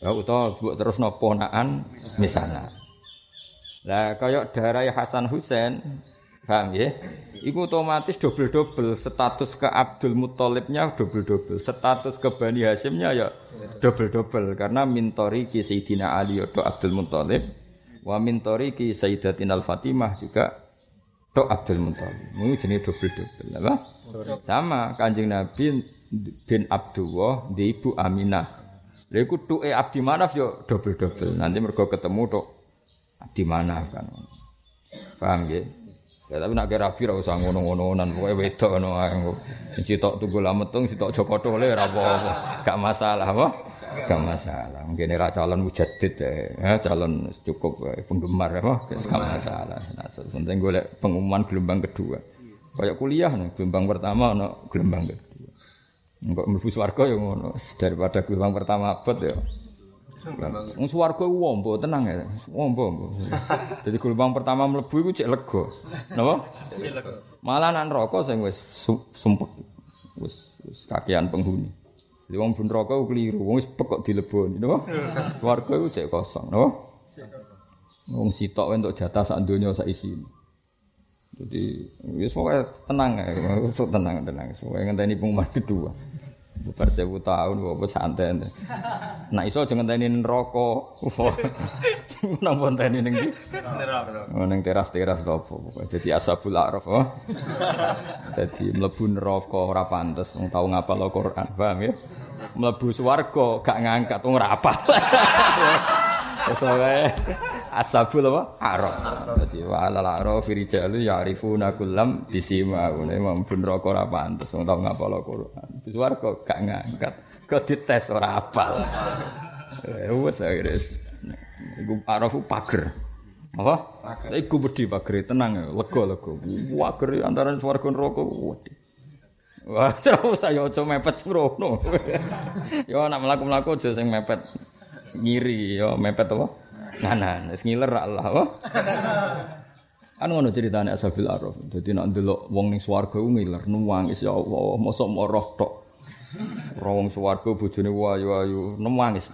Speaker 1: Ya utawa terus no ponaan misanan. Lah kaya darah Hasan Husain Paham ya? Iku otomatis double-double status ke Abdul Muthalibnya double-double, status ke Bani Hasimnya ya double-double karena mintori ki Sayyidina Ali atau Abdul Muthalib wa mintori ki Sayyidatina Al-Fatimah juga tok Abdul Muthalib. Ini jenis double-double apa? Sama Kanjeng Nabi bin Abdullah di Ibu Aminah. Lha iku tuke Abdi Manaf yo double-double. Nanti mergo ketemu tok Abdi Manaf kan. Paham ya? Ya tapi nak kira rabi ora usah ngono-ngononan, pokoke wedok ngono ae. Sing sitok tunggu lametung, sitok Joko Tole ora apa-apa. Gak masalah apa? Gak masalah. Mungkin era calon mujaddid ya, calon cukup penggemar apa? Gak masalah. Nah, penting golek pengumuman gelombang kedua. Kayak kuliah nih, gelombang pertama ono gelombang kedua. Enggak mlebu swarga ya ngono. Daripada gelombang pertama abot ya Wong swarga wombo tenang ya. Wombo. Jadi gelombang pertama mlebu iku cek lega. Napa? Cek lega. Malah nang neraka sing wis sumpek. Wis wis kakean penghuni. Jadi wong bun neraka ku keliru. Wong wis pekok dileboni, napa? Swarga iku cek kosong, napa? Wong sitok entuk jatah sak donya sak isine. Jadi wis pokoke tenang ya, tenang tenang. Pokoke ngenteni pengumuman kedua. Bubar sewu tahun, apa santai. Nah iso jangan tani neraka. Nang ponteni ning ndi? Oh ning teras-teras to apa pokoke. Dadi ashabul araf. Oh. Dadi mlebu neraka ora pantes wong tau ngapal Al-Qur'an, paham ya? Mlebu swarga gak ngangkat wong ora apal. Wes ashabul apa? Araf. Dadi wa alal araf rijalu ya'rifuna kullam bisima. Ngene mlebu neraka ora pantes wong tau ngapal Al-Qur'an. Suwarga gak ngangkat, kok dites ora apal. Wes wis. Iku arafu pager. Apa? Iku wedi pager tenang ya, lega-lega. Pager antara swarga neraka wedi. Wah, terus saya aja mepet sembrono. Yo nak mlaku-mlaku aja sing mepet ngiri, yo mepet apa? Nganan, wis ngiler Allah, apa? Kan ngono ceritane Ashabil Araf. Dadi nek ndelok wong ning swarga ku ngiler, nuwangis ya Allah, mosok moroh tok. Ora wong swarga bojone wayu-ayu, nangis.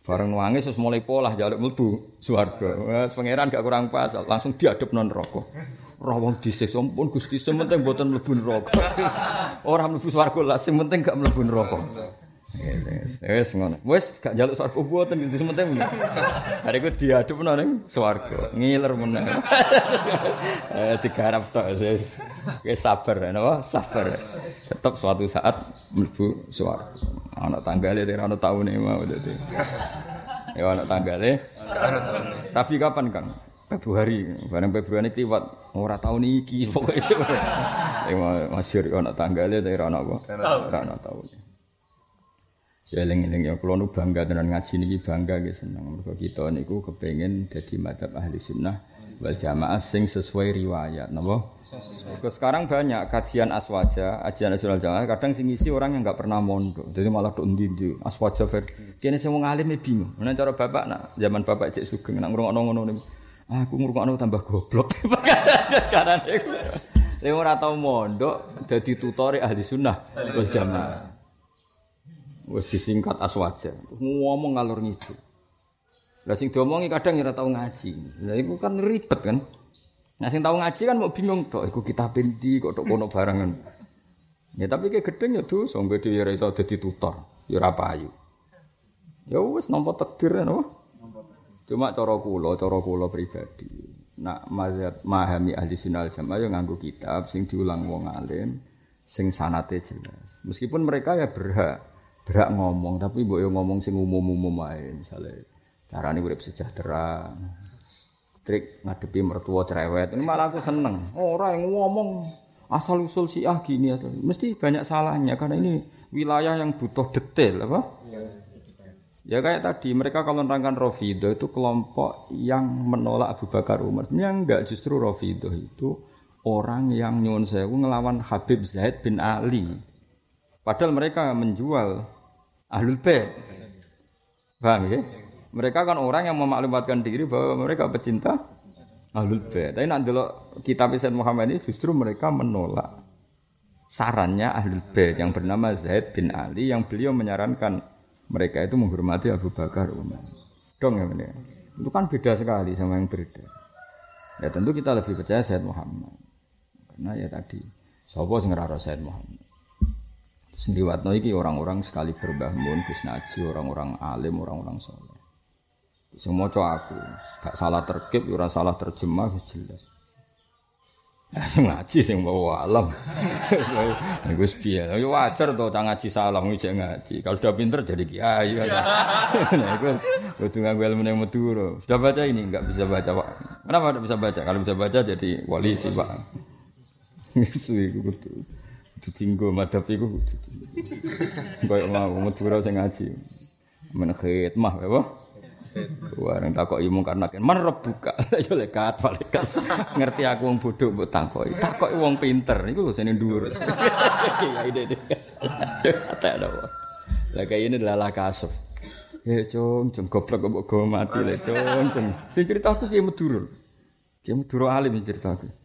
Speaker 1: Bareng nangis terus mulai polah jaluk mlebu swarga. Wes pangeran gak kurang pas, langsung diadep non neraka. Ora wong dhisik sampun Gusti sementing mboten mlebu neraka. Ora mlebu swarga lah, sing penting gak mlebu neraka. Wes wes wes ngono. Wes gak njaluk swarga mboten itu sementing. Hari iku diadepno ning swarga. Ngiler meneh. Eh digarap tok wis. Wis sabar napa? Sabar. Tetap suatu saat mlebu swarga. Ana tanggale ora ana taune mau dadi. Ya ana tanggale. Tapi kapan, Kang? Februari, bareng Februari kliwat ora tahun iki pokoke. Ya masyhur ana tanggale ora ana apa? Ora ana taune. Ya eling-eling ya kula nu bangga tenan ngaji niki bangga nggih seneng. Mergo kita niku kepengin dadi madzhab ahli sunnah wal jamaah sing sesuai riwayat napa? Terus sekarang banyak kajian aswaja kajian nasional jamaah kadang sing ngisi orang yang nggak pernah mondok jadi malah tok ndi aswaja ver kene sing wong alim bingung. Nek cara bapak nak zaman bapak cek sugeng nak ngrungokno ngono niku aku ngrungokno tambah goblok. Karena Lha ora tau mondok dadi tutore ahli sunnah wal jamaah. Wis disingkat aswaja. Ngomong ngalur ngidul. Lah sing diomongi kadang ora tau ngaji. Lah iku kan ribet kan. Nah sing tau ngaji kan mau bingung tok iku kita ndi kok tok kono barengan. Ya tapi kayak gedeng ya dosa, gede ya iso dadi tutor, ya ora payu. Ya wis nampa takdir napa? Cuma cara kula, cara kula pribadi. Nak mazhab mahami ahli sunnah jamaah ya nganggo kitab sing diulang wong alim, sing sanate jelas. Meskipun mereka ya berhak berhak ngomong, tapi mbok yo ngomong sing umum-umum ae, misale carane urip sejahtera. Trik ngadepi mertua cerewet. Ini malah aku seneng. Ora yang ngomong asal usul si ah gini asal. Mesti banyak salahnya karena ini wilayah yang butuh detail apa? Ya kayak tadi mereka kalau nerangkan Rofido itu kelompok yang menolak Abu Bakar Umar. Ini enggak justru Rofido itu orang yang nyuwun sewu ngelawan Habib Zaid bin Ali. Padahal mereka menjual Ahlul Bait. Paham ya? Mereka kan orang yang memaklumatkan diri bahwa mereka pecinta Ahlul Bait. Tapi nak delok kitab Sayyid Muhammad ini justru mereka menolak sarannya Ahlul Bait yang bernama Zaid bin Ali yang beliau menyarankan mereka itu menghormati Abu Bakar Umar. Dong ya benar. Itu kan beda sekali sama yang berbeda. Ya tentu kita lebih percaya Said Muhammad. Karena ya tadi, sapa sing ora Said Muhammad. Sendiwatno iki orang-orang sekali berbah mun Gus Naji, orang-orang alim, orang-orang soleh. Semua aku, gak salah terkip, ora salah terjemah, jelas. Ya sing ngaji sing bawa alam. Gus piye? Ya wajar to cah ngaji salah ngijek ngaji. Kalau sudah pinter jadi kiai. Nah, iku kudu nganggo ilmu yang Madura. Sudah baca ini enggak bisa baca, Pak. Kenapa enggak bisa baca? Kalau bisa baca jadi wali sih, Pak. Suwi kudu ditinggo madhep iku. Kayak mau Madura sing ngaji. Men khidmah apa? Wareng takok imu karena kan man rebuka. Ya lekat malaikat. Ngerti aku wong bodoh mbok takoki. Takoki wong pinter niku lho sene dhuwur. Ya ide. Tak ada. Lah kayak ini adalah kasuf. Ya cung, cung goblok kok go mati le cung, cung. Sing cerita aku ki Madura. Ki Madura alim cerita aku.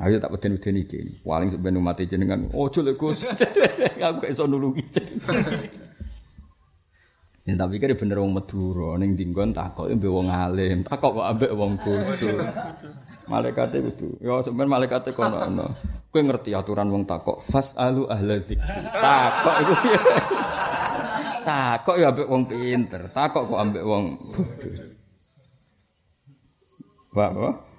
Speaker 1: Ayo tak peden-peden iki. Paling sampeyan mati jenengan. Ojo lek Gus. Aku iso nulungi. Ya tapi kira bener wong Madura ning dinggon takok mbek wong alim, takok kok ambek wong kudu. Malaikate kudu. Ya sampean malaikate kono ana. Kowe ngerti aturan wong takok fasalu ahla dzikri. Takok iku Takok ya ambek wong pinter, takok kok ambek wong. Pak, Pak.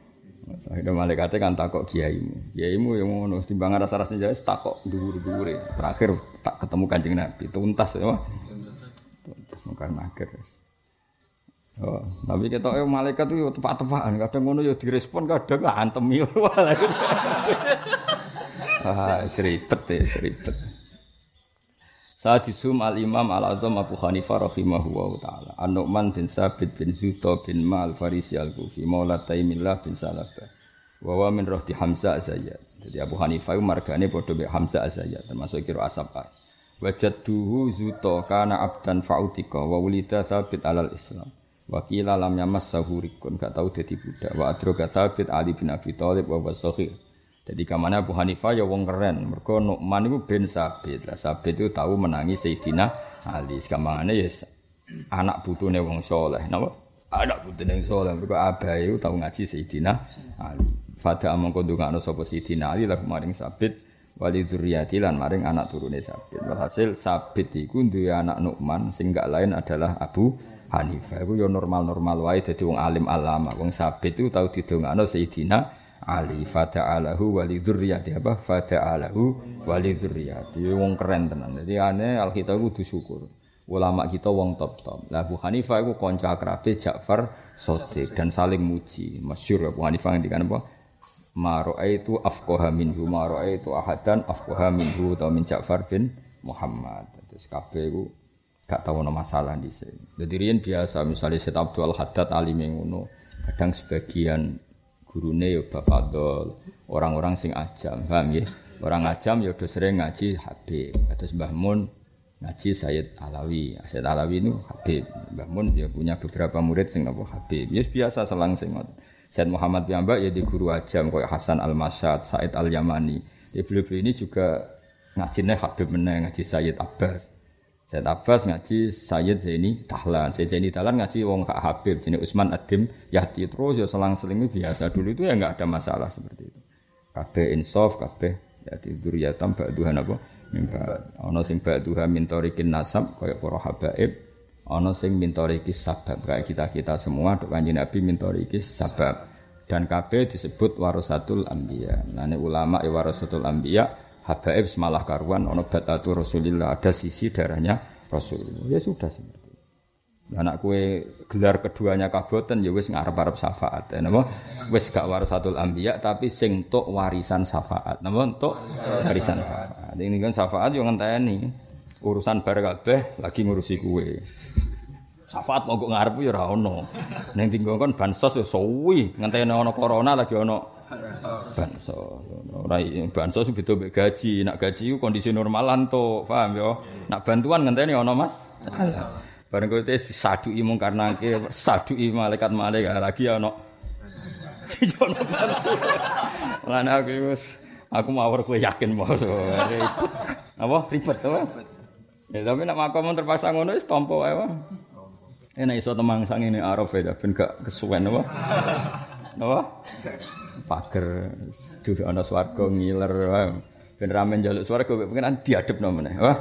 Speaker 1: Akhirnya malaikatnya kan takok kiaimu. Kiaimu yang ngono, timbangan rasa-rasanya jadi takok dhuwur-dhuwure. Terakhir tak ketemu Kanjeng Nabi, tuntas ya. Bukan akhir. Oh, tapi kita eh malaikat itu tepat-tepatan, kadang ngono ya direspon, kadang antem ya. ah, seribet ya, seribet. Saat disum al Imam al Azam Abu Hanifah rahimahullah taala. An-Nu'man bin Sabit bin Zuto bin Mal Farisi al Kufi Maula Taimillah bin Salabah. Wa wa min rohti Hamzah Zayyad. Jadi Abu Hanifah itu margane padha Hamzah Zayyad termasuk kira asap Wajadduhu zuto kana abdan fa'utika wa wulida thabit alal Islam. Wa qila lam yamassahu rikun gak tau dadi budak. Wa adroga thabit Ali bin Abi Thalib wa wasohir. Jadi kamane Abu Hanifah ya wong keren. Mergo Nu'man iku bin Sabit. Lah Sabit itu tahu menangi Sayyidina Ali. Sekamane ya anak putune wong soleh. Napa? Anak putune wong soleh. Mergo abahe tahu ngaji Sayyidina Ali. Fada amangko ndongakno sapa Sayyidina Ali lah maring Sabit wali dzurriyyati lan maring anak turune Sabit. Walhasil Sabit iku duwe anak Nu'man sing gak lain adalah Abu Hanifah. Iku yo normal-normal wae dadi wong alim alama. Wong Sabit itu tau didongakno Sayyidina Ali fata'alahu wali dzurriyyati apa fata'alahu wali dzurriyyati. Wong keren tenan. Dadi ane Alkitab kudu syukur. Ulama kita wong top-top. Lah Abu Hanifah iku kanca akrabe Ja'far Sotik dan saling muji. Masyhur Abu Hanifah ngendikan apa? Maro itu afqaha minhu maro itu ahadan afqaha minhu atau min Ja'far bin Muhammad. Terus kabeh iku gak tau ono masalah di sini. Jadi riyen biasa misalnya Syed Abdul Haddad alim ngono, kadang sebagian gurune yo Bapak Dol, orang-orang sing ajam, paham ya? Orang ajam yo udah sering ngaji Habib. Terus Mbah Mun ngaji Sayyid Alawi. Sayyid Alawi itu Habib. Mbah Mun dia punya beberapa murid sing napa Habib. Ya biasa selang sing. Said Muhammad piyambak ya di guru ajam kayak Hasan Al Masyad, Said Al Yamani. Ya beliau-beliau ini juga ngajinya Habib meneng ngaji Sayyid Abbas. Sayyid Abbas ngaji Sayyid Zaini Tahlan. Sayyid Zaini Tahlan ngaji wong Kak Habib, jadi Usman Adim Yahdi terus ya selang-seling biasa dulu itu ya nggak ada masalah seperti itu. Kabeh insaf, kabeh ya dzurriyatam ba'duhan apa? Mimba. Ana sing ba'duha min tariqin nasab kaya para habaib. Ana sing min sabab kayak kita-kita semua dok Kanjeng Nabi min tariqis sabab. Dan kabeh disebut warasatul anbiya. Nah, ulama ya warasatul anbiya, habaib semalah karuan ana batatu Rasulillah, ada sisi darahnya Rasulullah. Ya sudah seperti. Anak kue gelar keduanya kaboten ya wis ngarep-arep syafaat. Ya napa? Wis gak warasatul anbiya tapi sing tok warisan syafaat. Napa tok warisan syafaat. Ini kan syafaat yo ngenteni. Urusan bar lagi ngurusi kue. Syafaat mau ngarep ya ora ono. Ning tinggal kon bansos ya suwi, ngenteni ono corona lagi ono bansos. Ora bansos beda gaji. Nak gaji ku kondisi normalan to, paham ya? Nak bantuan ngenteni ono Mas. Bareng kowe tes saduki mung karena ke saduki malaikat malaikat lagi ono. Lan aku wis aku mawar kowe yakin mau apa ribet apa? Ya tapi nak makom terpaksa ngono wis tampa wae. Enak iso temang sang ini araf ya ben gak kesuwen apa? Apa? Pager dudu ana swarga ngiler. Ben ramen njaluk swarga pengen diadepno meneh. Wah.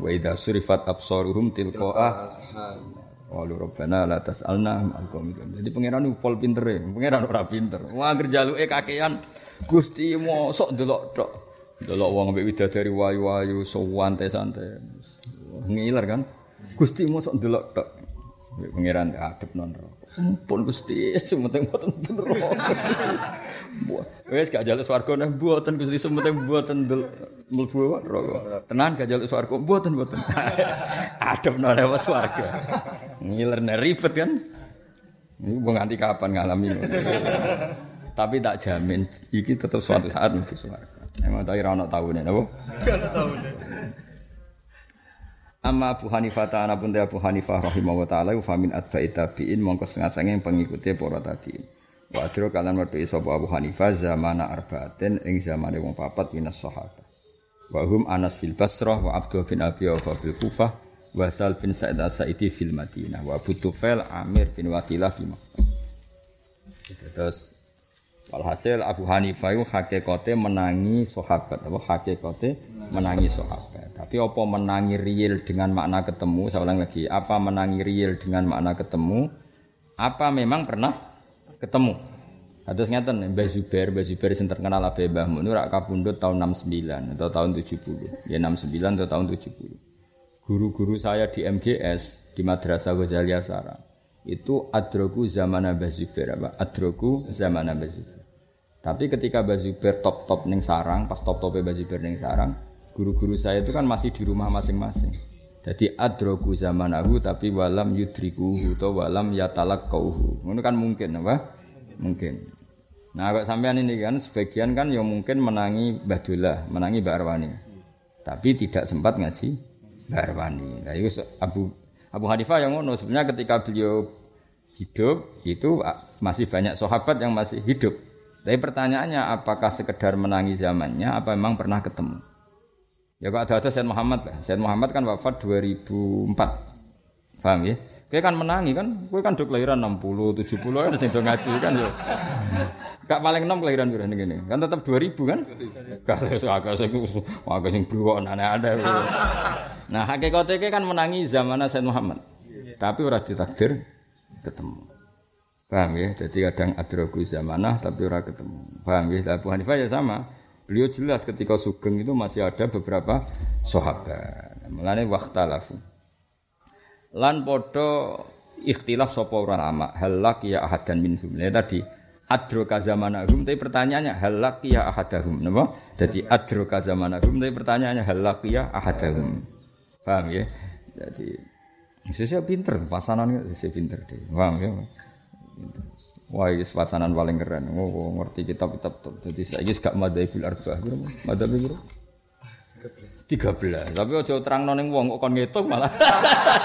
Speaker 1: Wa idza surifat absaruhum tilqa'a Walu robbana la tas'alna Jadi pangeran itu pol pintere, pangeran ora pinter. Wah anggere jaluke kakean Gusti mosok delok tok. Delok wong mbek widadari wayu-wayu sowan santai. Ngiler kan? Gusti mosok delok tok. Pangeran adep non Ampun Gusti, sementing mboten neraka. Wis gak jaluk swarga neh mboten Gusti sementing mboten mlebu neraka. Tenan gak jaluk swarga mboten mboten. Adep non swarga. Ngiler ribet kan. Ini mau nganti kapan ngalami Tapi tak jamin, iki tetap suatu saat mlebu swarga. Emang tahu ora ono taune napa? Gak taune. Amma Abu Hanifah ta'ala pun Abu Hanifah rahimahullah ta'ala wa famin atba'i tabi'in mongko setengah sange pengikuti para tabi'in. Wa adro kalian merdu sapa Abu Hanifah zamana arba'atin ing zamane wong papat minas sahabat. Wa hum Anas fil Basrah wa Abdul bin Abi Awfa fil Kufah wa Sal bin Sa'id As-Sa'idi fil Madinah wa Abu Tufail Amir bin Wasilah Makkah. Terus walhasil Abu Hanifah itu hakikate menangi sahabat apa hakikate menangi sahabat. Tapi apa menangi real dengan makna ketemu? Saya ulang lagi, apa menangi real dengan makna ketemu? Apa memang pernah ketemu? Terus ngeten Mbah Zubair, Mbah Zubair sing terkenal Abe Mbah Mun rak kapundhut tahun 69 atau tahun 70. Ya 69 atau tahun 70. Guru-guru saya di MGS di Madrasah Ghazaliyah Sara itu adroku zaman Mbah Zubair? Adroku zaman Mbah Zubair. Tapi ketika Mbah Zubair top-top ning sarang, pas top-topnya Mbah Zubair ning sarang, guru-guru saya itu kan masih di rumah masing-masing. Jadi adroku zaman aku tapi walam yudriku atau walam yatalak kauhu. Ini kan mungkin apa? Mungkin. Nah kalau sampean ini kan sebagian kan yang mungkin menangi Badullah, menangi Mbak Arwani. Tapi tidak sempat ngaji Mbak Arwani. Nah itu Abu Abu Hanifah yang ngono sebenarnya ketika beliau hidup itu masih banyak sahabat yang masih hidup. Tapi pertanyaannya apakah sekedar menangi zamannya apa memang pernah ketemu? Ya kok ada ada Said Muhammad lah. Said Muhammad kan wafat 2004. Paham ya? Kayak kan menangi kan, gue kan dok kelahiran 60, 70 kan sing do ngaji kan ya. Gak paling enam kelahiran gue gini. Kan tetap 2000 kan? Kalau agak sing agak sing buwon aneh-aneh. Nah, hakikatnya kan menangi zaman Said Muhammad. Tapi ora ditakdir ketemu. Paham ya? Jadi kadang adrogu zamanah tapi ora ketemu. Paham ya? Abu Hanifah ya sama. Beliau jelas ketika Sugeng itu masih ada beberapa sahabat. Mulane lafu. Lan podo ikhtilaf sapa ulama, halak ya ahadan minhum. Ya tadi adro kazamanahum tapi pertanyaannya halak ya ahadahum napa? Jadi adro kazamanahum tapi pertanyaannya halak ya ahadahum. Paham ya? Jadi saya pinter, pasanan saya pinter deh. Paham ya? Wah, ini pasanan paling keren. Oh, oh ngerti kitab-kitab tuh. Jadi saya ini gak madzhabul arba'ah. Madzhab piro? 13. Tapi aja terang noning wong kok ngitung malah.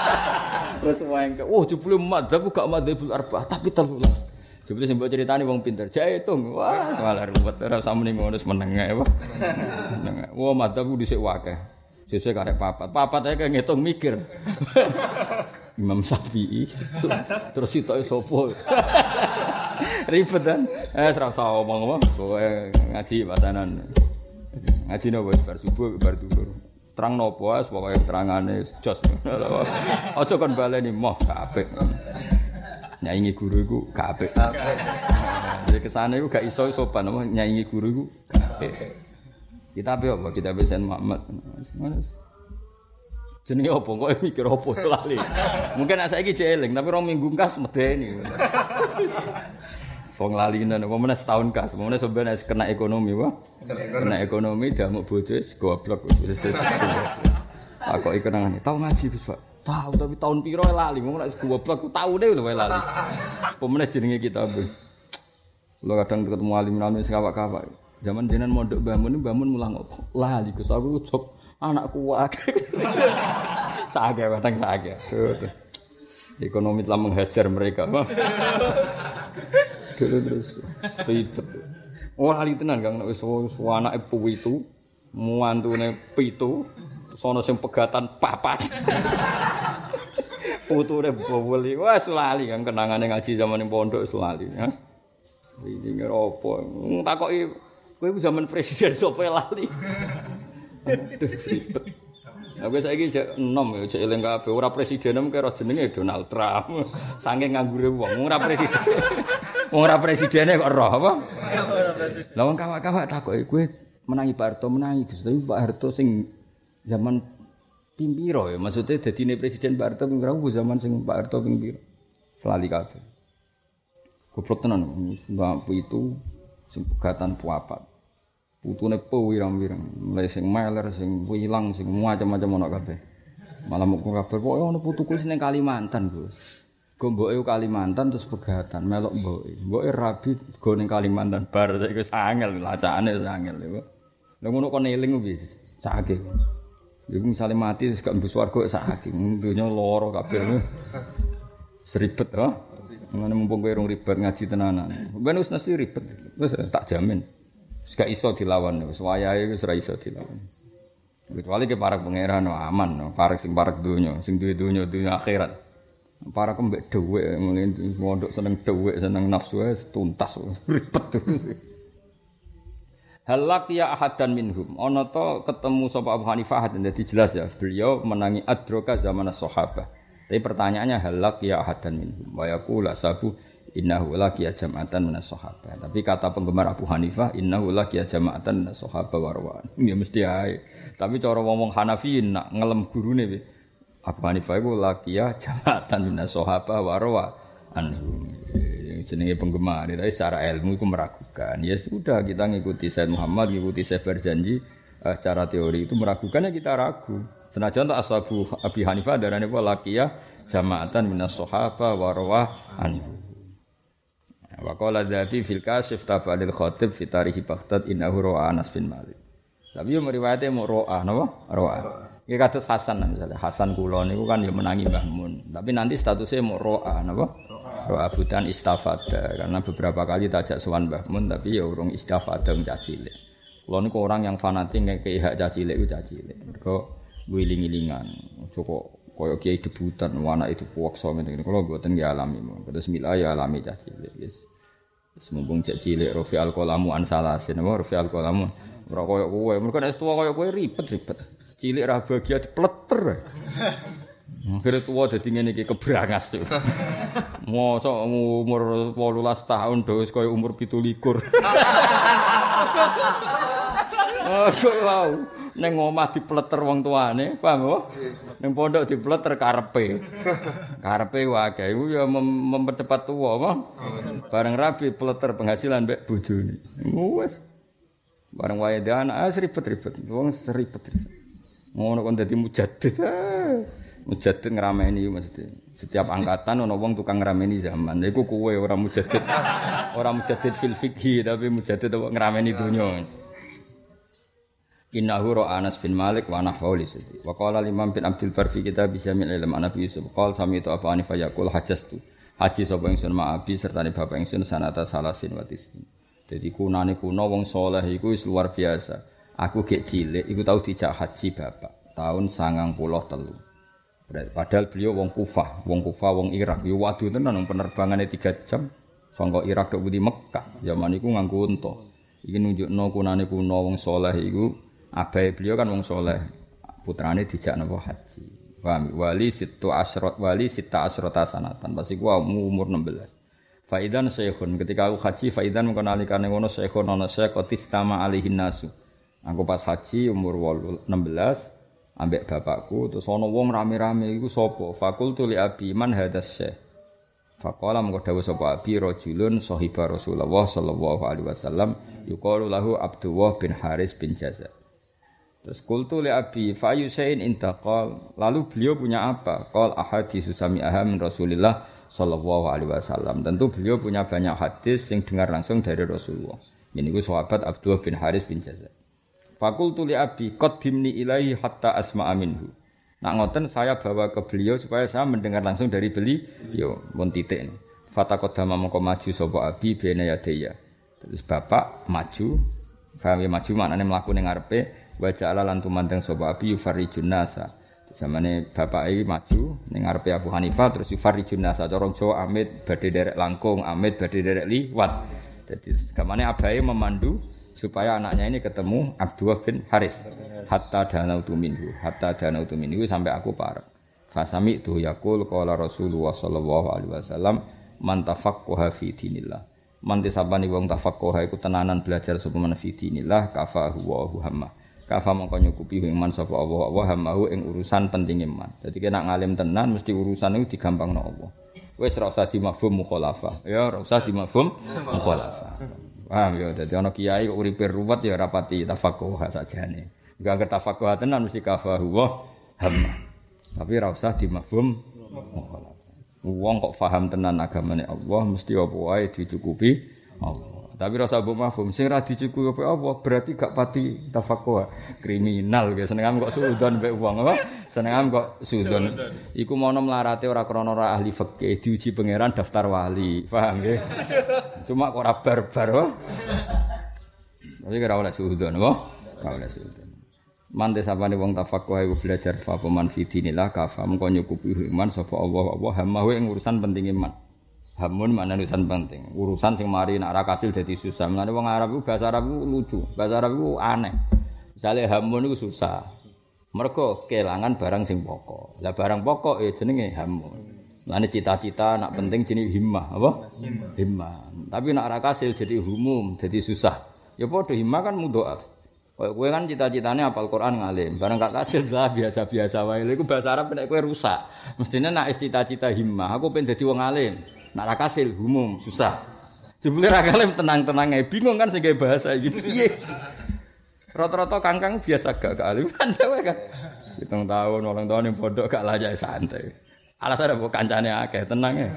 Speaker 1: Terus wae ke, oh jebule madzhab gak madzhabul arba'ah, tapi 13. Jebule sing mbok critani wong pinter, jaitung. Wah, malah ruwet ora usah muni ngono meneng ae, Pak. Meneng. Wah, madzhabku dhisik wakeh. Sesuk karek papat. Papat ae kayak ngitung mikir. Imam Syafi'i. Terus sitoke sapa? Ribet kan? Eh, usah omong-omong, pokoke ngaji pasanan. Ngaji nopo bar subuh bar duhur. Terang nopo wis pokoke terangane jos. Aja kon baleni moh kabeh. nyaingi guru iku gak apik. Jadi ke sana iku gak iso sopan apa nyaingi guru iku gak apik. Kita apa apa kita besen Muhammad. Jenenge apa kok mikir apa lali. Mungkin nek saiki jek eling tapi rong minggu kas medeni. Wong lali nang apa meneh setahun kas, meneh sebenarnya kena ekonomi wah. Kena ekonomi damuk bojo goblok wis. Aku iki kenangane tau ngaji Gus Pak. Tahu tapi tahun piro lali ngomong nek goblok ku tahu deh lho lali. Pemene jenenge kita bu. Lo kadang ketemu alim alim sing kawak-kawak. Zaman jenengan mondok Mbah Mun mulang opo? Lali Gus aku cok anakku wae. Sage kadang sage. Tuh, tuh. Ekonomi telah menghajar mereka. Terus terus ribet. Oh lali tenan Kang nek wis anake pitu, muantune pitu, sono sing pegatan papat. Putune boweli, wah lali kan kenangane ngaji zaman pondok lali ya. Iki ngeropo, takoki kowe zaman presiden sapa lali. Aduh ribet. Aku saiki jek enom ya jek eling kabeh ora presiden mung kira jenenge Donald Trump. Saking nganggure wong ora presiden. Wong ora presidene kok roh apa? Lah wong kawak-kawak takoki kowe menangi Pak Harto menangi tapi Pak Harto sing zaman pimpiro ya maksudnya jadi presiden Pak Harto pimpiro zaman sing Pak Harto pimpiro selali kabeh goblok tenan mbak itu sing pegatan puapat putune po wirang-wirang mulai sing meler sing wilang sing macam-macam ono kabeh malah mau kabar pokoke ono putuku sing Kalimantan Gus Gue mbok Kalimantan terus pegatan melok mbok mbok rabi go ning Kalimantan bar iku sangel lacane sangel lho lha ngono kon eling wis sakit Iku misalnya mati terus gak mbus warga sakit, dunia loro kabeh. Seribet ya. Ngene mumpung kowe ribet ngaji tenanan. Ben wis nasi ribet. Wis tak jamin. Gak iso dilawan wis wayahe wis iso dilawan. Kecuali ke para pangeran aman, no. para sing para dunia, sing duwe dunia dunia akhirat. Para kembek dhuwit ngene mondok seneng dhuwit seneng nafsu wis tuntas ribet. Halak ya ahadan minhum. Ono to ketemu sapa Abu Hanifah jadi jelas ya. Beliau menangi adroka zaman sahabat. Tapi pertanyaannya halak ya ahadan minhum. Wa yaqula sabu innahu laki jama'atan minas sahabat. Tapi kata penggemar Abu Hanifah innahu laki jama'atan minas sahabat warwan. Ya mesti ae. Tapi cara ngomong Hanafi nak ngelem gurune Abu Hanifah iku laki jama'atan minas sahabat warwan. Anhum jenenge penggemar tapi secara ilmu itu meragukan ya sudah kita ngikuti Said Muhammad ngikuti Syekh berjanji uh, secara teori itu meragukan ya kita ragu senajan tak ashabu Abi Hanifah darane apa lakiya jama'atan minas sahaba wa rawah anhu wa qala dzati fil kasif tabadil khatib fi tarikh Baghdad innahu ra'a Anas bin Malik tapi yo meriwayate mau ro'a napa ro'a Ya kados Hasan misalnya Hasan kula niku kan ya menangi Mbah Mun. Tapi nanti statusnya mau ro'a napa? Ro'a budan istafada karena beberapa kali tajak sowan Mbah Mun tapi ya urung istafada cilik. Kula niku orang yang fanatik ngekeki hak cilik ku cilik. Mergo wiling-wilingan. Cukup kaya kiai debutan anak itu puwaksa ngene Kula mboten nggih alami. Terus mila ya alami cilik. Yes. Wis mumpung cek cilik Rafi al-Qalamu an salasin. Rafi al-Qalamu ora kaya kowe. Mergo nek tuwa kaya kowe ribet-ribet. cilik ra bahagia dipleter. Akhirnya tua jadi ngene tuh. Mosok umur 18 tahun wis kaya umur 17. Oh, wow. Neng omah dipleter wong tuane, paham apa? Neng pondok dipleter karepe. Karepe wae iku ya mem mempercepat tua, apa? Bareng rabi pleter penghasilan mbek bojone. Wes. Bareng wae anak ribet-ribet. Wong ribet-ribet. ngono kon dadi mujaddid mujaddid ngrameni maksudnya setiap angkatan ono wong tukang ngrameni zaman iku kowe ora mujaddid ora mujaddid fil fikhi tapi mujaddid ngrameni dunya Innahu Anas bin Malik wa nahwu li Wa qala Imam bin Abdul Bar fi kitab Jamil Ilm Nabi Yusuf qala sami tu apa anifa yaqul hajastu haji sapa ingsun ma'abi serta ni bapak ingsun sanata salasin wa tisni. Jadi kunane kuno wong soleh iku wis luar biasa. Aku gek cilik iku tau dijak haji bapak tahun sangang puluh telu. Padahal beliau wong Kufah, wong Kufah, wong Irak. Yo waduh tenan penerbangannya tiga jam. Sangka Irak tok di Mekah. Zaman iku nganggo unta. Iki nunjukno kunane kuno wong soleh iku abai beliau kan wong soleh. Putrane dijak napa haji. Paham? Wali situ asrot wali sita asrota sanatan. Pas iku umur 16. Faidan syekhun ketika aku haji faidan nalikane ngono syekhun ana syekh tistama alihin nasu. Aku pas haji umur 16 ambek bapakku terus ana wong rame-rame iku sapa? Fakultu li abi man hadas syekh. Faqala mengko dawuh sapa abi rajulun sahiba Rasulullah sallallahu alaihi wasallam yuqalu lahu Abdullah bin Haris bin Jaza. Terus kultu li abi fa yusain intaqal. Lalu beliau punya apa? Qal ahaditsu sami'aha min Rasulillah sallallahu alaihi wasallam. Tentu beliau punya banyak hadis yang dengar langsung dari Rasulullah. Ini gue sahabat Abdullah bin Haris bin Jaza. Fakultu li abi qaddimni ilaihi hatta asma'a minhu. Nak ngoten saya bawa ke beliau supaya saya mendengar langsung dari beli. Yo, mun titik. Fatakodama mongko maju sapa abi bena yadeya. Terus bapak maju, Faham ya maju maknane mlaku ning ngarepe wa ja'ala lan tumandang sapa abi yufarijun nasa. Zamane bapak iki maju ning ngarepe Abu Hanifah terus yufarijun nasa cara Jawa amit badhe derek langkung, amit badhe derek liwat. Jadi gamane abahe memandu supaya anaknya ini ketemu Abdullah bin Haris hatta danautu minhu hatta danautu minhu sampai aku parek. Fasami tu yakul qala Rasulullah sallallahu alaihi wasallam man tafaqqaha fi dinillah Manti sabani wong tafaqquha iku tenanan belajar sapa man fi dinillah kafahu wa hamma. Kafa mongko nyukupi iman sapa Allah wa hammahu ing urusan penting iman. Dadi kena ngalim tenan mesti urusan itu digampangno Allah. Wis ora usah dimafhum mukhalafah. Ya ora usah dimafhum mukhalafah. Paham ya, dadi ana kiai uripe ruwet ya rapati tafaqquha sajane. Enggak ketafaqquha tenan mesti kafahu wa hamma. Tapi ora usah dimafhum mukhalafah. Wong kok paham tenan agamane Allah mesti apa wae dicukupi Allah. Tapi rasa mbok mafhum sing ra dicukupi apa berarti gak pati tafaqwa kriminal ya seneng kok sudon mbek wong apa? Seneng kok sudon iku mono mlarate ora krana ora ahli fikih diuji pangeran daftar wali paham nggih? Cuma kok ora barbar apa? Tapi ora oleh sudon apa? Ora oleh sudon Mante sapane wong tafaqquh iku belajar fa peman fidinillah kafa mengko iman sapa Allah Allah hamahu ing urusan penting iman. Hamun mana urusan penting. Urusan sing mari nak ra kasil dadi susah. Mulane wong Arab iku bahasa Arab iku lucu. Bahasa Arab iku aneh. Misale hamun iku susah. Mergo kelangan barang sing pokok. Lah barang pokok ya jenenge hamun. Mulane cita-cita nak penting jenenge himmah, apa? Himmah. Tapi nak ra kasil jadi humum, jadi susah. Ya padha himmah kan mudhoaf. Kowe kan cita-citane apal Quran ngalim, barang gak kasil lah biasa-biasa wae. Iku bahasa Arab nek kowe rusak. Mestine nak cita-cita himmah, aku pengen dadi wong alim. Nak ra kasil umum susah. Jebule ra tenang-tenang ae. Bingung kan sing bahasa iki piye. Rata-rata kangkang biasa gak alim kan kan. Hitung tahun, orang tahun yang bodoh gak layak santai. Alasan apa kancane akeh, tenang ya.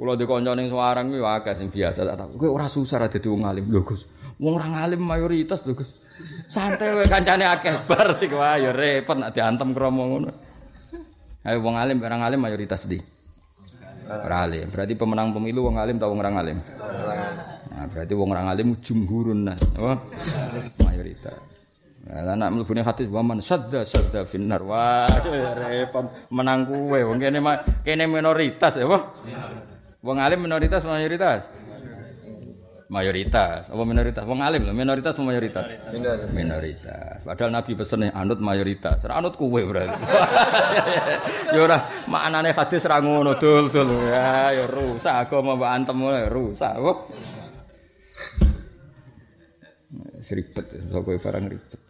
Speaker 1: Kulo di kanca ning Semarang kuwi akeh sing biasa tak tak. Kowe ora susah ra dadi wong alim. Lho Gus, wong ora alim mayoritas lho Gus. Santai wae kancane akeh bar sik wae ya repot nek diantem kromo ngono. Ayo wong alim barang alim mayoritas di. Ora alim. Berarti pemenang pemilu wong alim tau wong alim. Nah, berarti wong ora alim jumhurun nas. Apa? Mayoritas. Lah anak mlebune hadis waman sadda sadda finnar. Wah, repot menang kuwe wong kene kene minoritas ya? Wong alim minoritas mayoritas mayoritas. Apa minoritas? Wong alim lho minoritas apa mayoritas? Minoritas. Padahal nabi pesen anut mayoritas. Ora anut kuwe berarti. Ya ora maknane hadis ra ngono dul dul ya ya rusak agama mbak antem rusak. Kok seribet sok kowe barang ribet.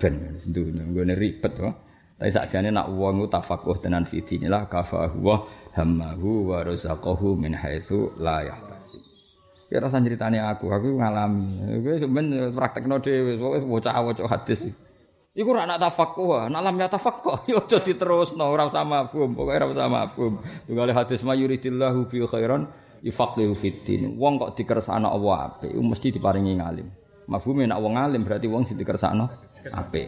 Speaker 1: Ben sendunya nggone ribet kok tapi sakjane nak wong tafakuh tenan fi dinillah kafahu wa hammahu wa razaqahu min haitsu la yahtasib Ya rasa ceritane aku, aku ngalami. Kowe sampean praktekno dhewe, pokoke bocah-bocah hadis. Iku ora nak tafaqquh, nak lam ya tafaqquh, yo aja diterusno, ora usah mabum, pokoke ora usah mabum. Tunggal hadis mayuridillahu fi khairan yufaqihu fiddin. Wong kok dikersakno Allah apik, mesti diparingi ngalim. Mafhume nak wong alim berarti wong sing dikersakno apik.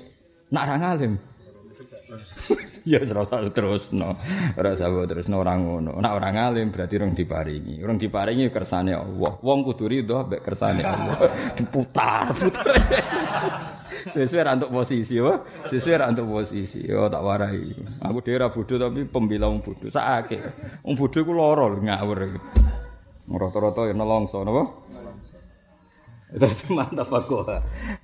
Speaker 1: Nak ra ngalim Ya serasa terus no, rasa terus no orang ngono. Nak orang alim berarti orang diparingi. Orang diparingi kersane Allah. Wong kudu ridho mbek kersane Allah. Diputar, putar. Sesuai ra untuk posisi, wah. Sesuai ra untuk posisi. Yo tak warai. Aku daerah bodoh tapi pembela wong bodoh. Sakake. Wong bodoh iku lara ngawur. Rata-rata ya nelongso napa? Itu mantap aku.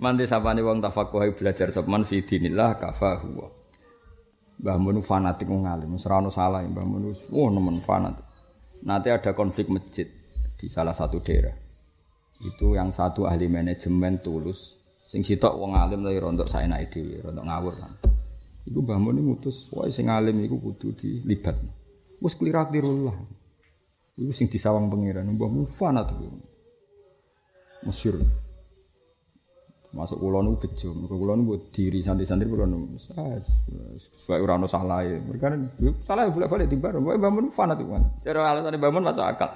Speaker 1: Manti sapane wong tafakuh belajar sepan fi dinillah kafahu. Mbah Mun fanatik wong alim, ora salah Mbah Mun. Oh, nemen fanatik. Nanti ada konflik masjid di salah satu daerah. Itu yang satu ahli manajemen tulus, sing sitok wong alim lagi rontok saenake dhewe, rontok ngawur kan. Iku Mbah Mun ngutus, wae sing alim iku kudu dilibat. Wis klirak-kliru lah. Iku sing disawang pangeran, Mbah Mun fanatik. Masyur. Masuk kula niku bejo, mergo kula niku diri santai-santai kula niku. Sebab ora ono salah e. Mereka salah bolak-balik di bar. Pokoke bangun fanatik kan. Cara alasane bangun masuk akal.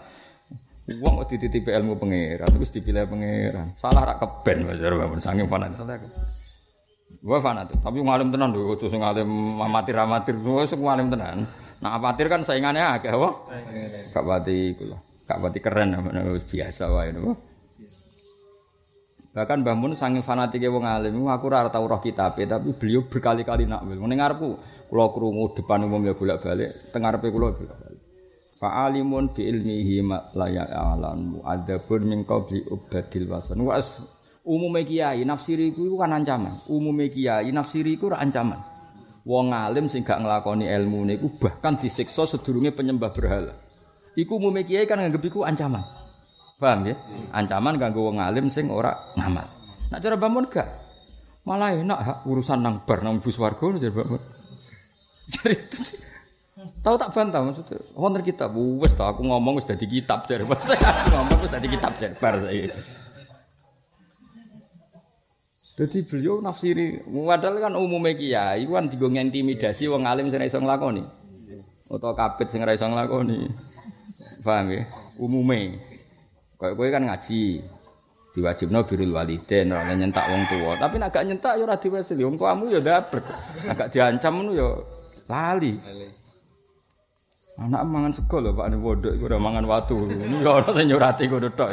Speaker 1: Wong kok dititipi ilmu pangeran terus dipilih pangeran. Salah rak keben cara bangun saking fanatik. Gua fanatik, tapi ngalim tenan lho, kudu sing ngalim amatir-amatir, wis ngalim tenan. Nah, amatir kan saingannya akeh apa? Gak pati kula. Gak pati keren biasa wae napa. Bahkan Mbah Mun saking fanatike wong alim, aku ora tau roh kitabe, tapi beliau berkali-kali nakwil. Ning ngarepku kula krungu depan umum ya bolak-balik, teng ngarepe kula bolak-balik. Fa alimun bi ilmihi ma la ya'lam adabun min qabli ubadil wasan. Wa umume kiai nafsiri iku kan ancaman. Umume kiai nafsiri iku ancaman. Wong alim sing gak nglakoni ilmu niku bahkan disiksa sedurunge penyembah berhala. Iku umume kiai kan nganggep iku ancaman. Paham ya? Ancaman ganggu wong alim sing ora ngamal. Nak cara bangun gak? Malah enak ha, urusan nang bar nang bus warga jadi bangun. Jadi tahu tak bantah maksudnya. Wonten kitab wis ta aku ngomong wis dadi kitab jar. aku ngomong wis dadi kitab bar saya. Jadi beliau nafsiri, padahal kan umumnya kiai, itu kan digo intimidasi wong alim sing iso nglakoni. Utawa kapit sing ora iso nglakoni. Paham ya? Umume. Kayak kowe kan ngaji. Diwajibno birul waliden ora nyentak wong tua. Tapi nek gak nyentak ya ora diwasili. Wong tuamu ya dapet. Agak diancam ngono ya lali. Anak mangan sego lho Pak Pondok iku ora mangan watu. Ini ya ana sing nyurati ngono tok.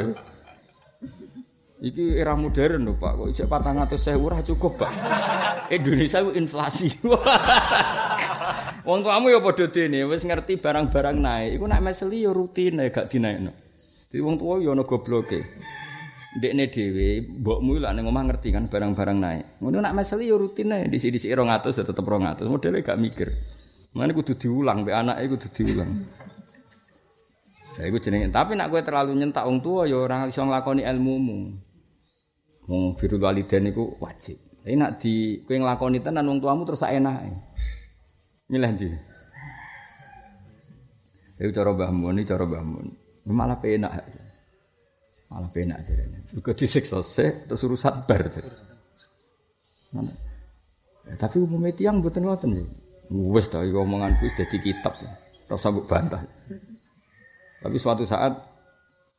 Speaker 1: Iki era modern lho Pak. Kok isih 400.000 ora cukup, Pak. Indonesia itu inflasi. Wong tuamu ya padha dene wis ngerti barang-barang naik. Iku nek meseli ya rutine gak dinaikno. Jadi wong tua yo ono gobloke. Ndekne dhewe, mbokmu lak ning omah ngerti kan barang-barang naik. Ngono nak meseli yo rutine disi-disi 200 ya tetep 200. Modele gak mikir. Mane kudu diulang mbek anake kudu diulang. Saya iku jenenge. Tapi nak kowe terlalu nyentak wong tua ya ora iso nglakoni ilmumu. Wong biru walidain iku wajib. Tapi nak di kowe nglakoni tenan wong tuamu terus enake. Milih ndi? Iku cara Mbah Mun, cara Mbah. Malah penak. Malah penak jadi juga disiksa sih terus urusan bar? Ya, tapi umumnya tiang buatan ngoten sih. Wes dah omongan wis jadi kitab. Terus sanggup bantah. Tapi suatu saat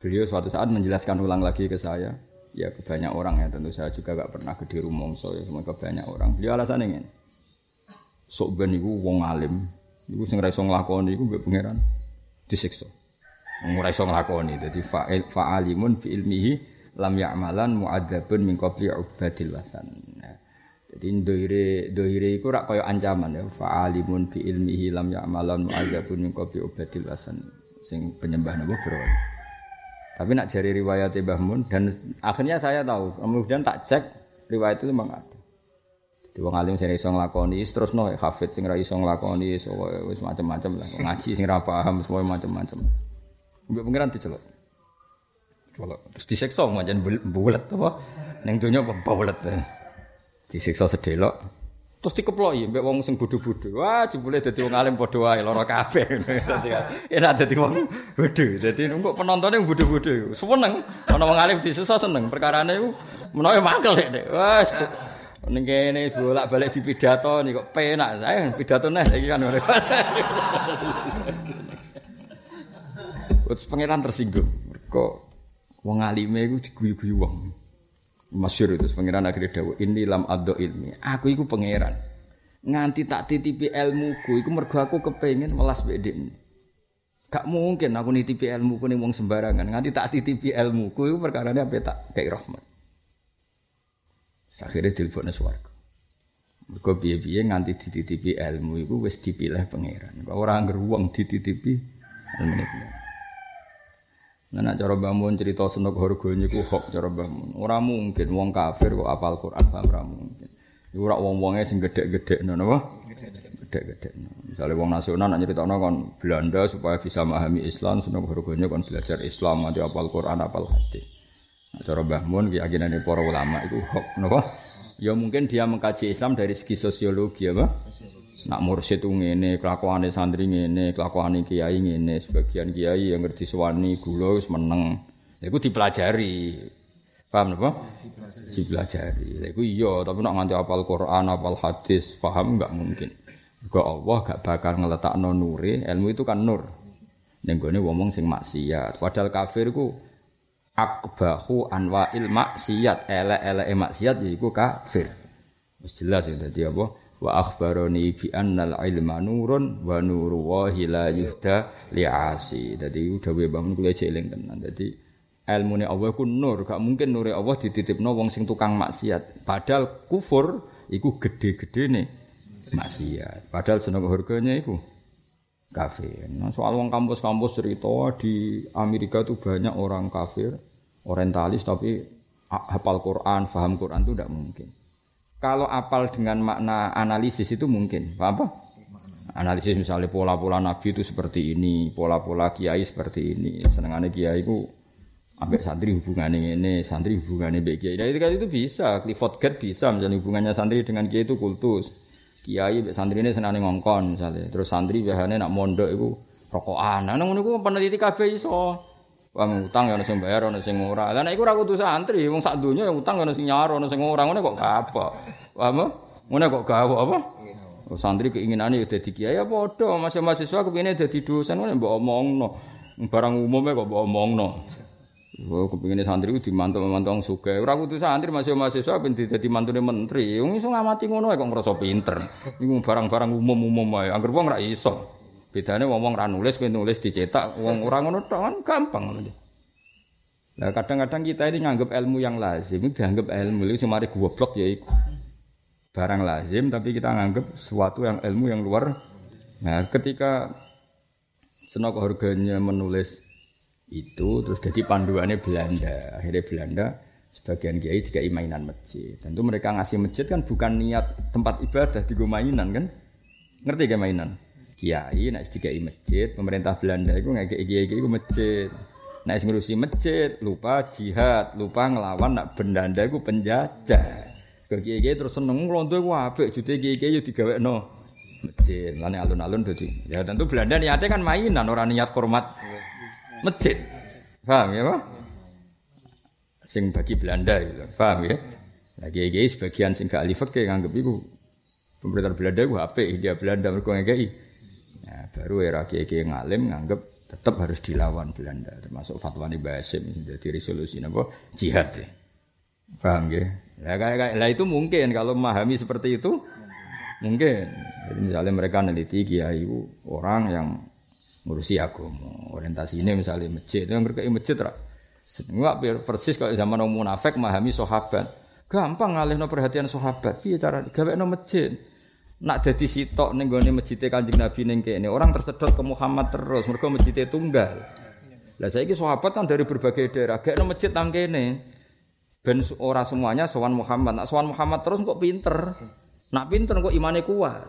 Speaker 1: beliau suatu saat menjelaskan ulang lagi ke saya. Ya ke banyak orang ya. Tentu saya juga gak pernah ke diru mongso ya. Semua ke banyak orang. Beliau alasan ini. Sok ben iku wong alim. Iku sing ra iso nglakoni iku mbek pangeran. Disiksa ora iso nglakoni. Dadi fa'il fa'alimun fi ilmihi lam ya'malan mu'adzabun min qabli ubadil wasan jadi doire doire iku rak kaya ancaman ya. Fa'alimun fi ilmihi lam ya'malan mu'adzabun min qabli ubadil wasan sing penyembah napa bro? Tapi nak jari riwayat Mbah Mun dan akhirnya saya tahu. Kemudian tak cek riwayat itu memang ada. Di wong alim sing iso nglakoni terus no hafid sing ra iso nglakoni wis macam-macam lah. Ngaji sing ra paham semua macam-macam Mbak pengiran dicelok. Kalau terus disiksa macam bulat apa? Neng dunia bulat? Disiksa sedelok. Terus dikeploki mbek wong sing bodho-bodho. Wah, jebule dadi wong alim padha wae lara kabeh. Enak dadi wong bodho. Dadi engko penontonnya bodho-bodho. Seneng. Ana wong alim disiksa seneng. Perkarane iku menawa mangkel nek. Wah, ning kene bolak-balik di pidato nih kok penak. Saya pidato nih iki kan. Terus pangeran tersinggung. Mereka wong alime iku diguyu-guyu wong. Masyur itu pangeran akhirnya dawa ini lam ado ilmi. Aku iku pangeran. nganti tak titipi ilmuku iku mergo aku kepengin welas mbek Gak mungkin aku nitipi ilmuku ning wong sembarangan nganti tak titipi ilmuku iku perkarane ape tak kei rahmat. Akhirnya dilebokne swarga. Mergo piye-piye nganti dititipi ilmu iku wis dipilih pangeran. Kok ora angger wong dititipi ilmu. Nah, cara bangun cerita senok horgonya ku hok cara bangun. Orang mungkin wong kafir kok apal Quran paham mungkin. Iku ora wong-wonge sing gedhe-gedhe ngono apa? Gedhe-gedhe. Misalnya wong nasional nak nyeritakno kon Belanda supaya bisa memahami Islam, senok horgonya kon belajar Islam, nanti apal Quran, apal hadis. Cara bangun keyakinane para ulama itu hok napa? Ya mungkin dia mengkaji Islam dari segi sosiologi apa? Nak mursyid itu ngene, kelakuane santri ngene, kelakuane kiai ngene, sebagian kiai yang ngerti suwani gula wis meneng. Iku dipelajari. Paham napa? Dipelajari. Iku iya, tapi nak nganti apal Quran, apal hadis, paham enggak mungkin. Kok Allah gak bakal ngeletakno nure, ilmu itu kan nur. Ning gone wong sing maksiat. Padahal kafir ku akbahu anwa'il maksiat elek-eleke maksiat yaiku kafir. Wis jelas ya dadi apa? Wa akhbaroni bi annal ilma nurun wa nuru wahi la yuhda li'asi. Dadi dawuhe bangun kula jeling tenan. Dadi ilmune Allah ku nur, gak mungkin nure Allah dititipno wong sing tukang maksiat. Padahal kufur iku gede-gedene maksiat. Padahal seneng harganya iku kafir. Nah, soal wong kampus-kampus cerita di Amerika itu banyak orang kafir, orientalis tapi hafal Quran, paham Quran itu tidak mungkin. Kalau apal dengan makna analisis itu mungkin, apa? Analisis misalnya pola-pola Nabi itu seperti ini, pola-pola Kiai seperti ini. Senengannya Kiai itu ambek santri hubungannya ini, santri hubungannya baik Kiai. Nah, itu, itu bisa, Clifford Gert bisa, misalnya hubungannya santri dengan Kiai itu kultus kiai santri ini senang ngongkon misalnya terus santri biasanya nak mondok itu rokokan nah ngono iku peneliti iso Wah utang ya ono sing bayar ono sing ora. Lah nek iku ora kudu santri, wong sak donya ya utang ono sing nyaro ono sing ora ngono kok apa. Paham? Ngono kok gawe apa? Oh, santri keinginane ya dadi kiai ya padha, masih mahasiswa kepengine dadi dosen ngono mbok omongno. Barang umumnya kok mbok omongno. Wah, kepingin santri itu dimantu mantu orang suka. Orang kudu santri masih mahasiswa ben jadi mantune menteri. Wong iso ngamati ngono kok ngerasa pinter. Iku barang-barang umum-umum ae. Angger wong ra iso. Bedane wong ra nulis nulis dicetak, wong ora ngono tok kan gampang. Nah, kadang-kadang kita ini nganggap ilmu yang lazim, itu dianggap ilmu itu cuma goblok ya iku. Barang lazim tapi kita nganggap sesuatu yang ilmu yang luar. Nah, ketika senok harganya menulis itu terus jadi panduannya Belanda akhirnya Belanda sebagian kiai tiga mainan masjid tentu mereka ngasih masjid kan bukan niat tempat ibadah di mainan kan ngerti gak mainan kiai nak tiga masjid pemerintah Belanda itu nggak kiai kiai itu masjid nak ngurusi masjid lupa jihad lupa ngelawan nak bendanda itu penjajah ke kiai kiai terus seneng ngelontoh wah apik jute kiai kiai digawe no masjid lalu alun-alun dadi ya tentu Belanda niatnya kan mainan orang niat hormat masjid. Paham ya, Pak? Sing bagi Belanda gitu. Paham ya? Lagi kiai sebagian sing gak ahli nganggep iku pemerintah Belanda ku HP dia Belanda mergo ngekei. Baru era kiai ngalim nganggep tetap harus dilawan Belanda termasuk fatwa nih Basim jadi resolusi napa jihad ya. Paham ya? Lah kayak lah itu mungkin kalau memahami seperti itu mungkin. Jadi misalnya mereka neliti kiai orang yang ngurusi agama. Orientasi ini misalnya masjid, yang berkait masjid rak. Enggak persis kalau zaman orang munafik memahami sahabat. Gampang ngalih no perhatian sahabat. Iya cara gawe no masjid. Nak jadi sitok ning gone masjid Kanjeng Nabi ning kene, orang tersedot ke Muhammad terus, mergo masjid tunggal. Lah saiki sahabat kan dari berbagai daerah, gak no masjid nang kene. Ben ora semuanya sowan Muhammad. Nak sowan Muhammad terus kok pinter. Nak pinter kok imane kuat.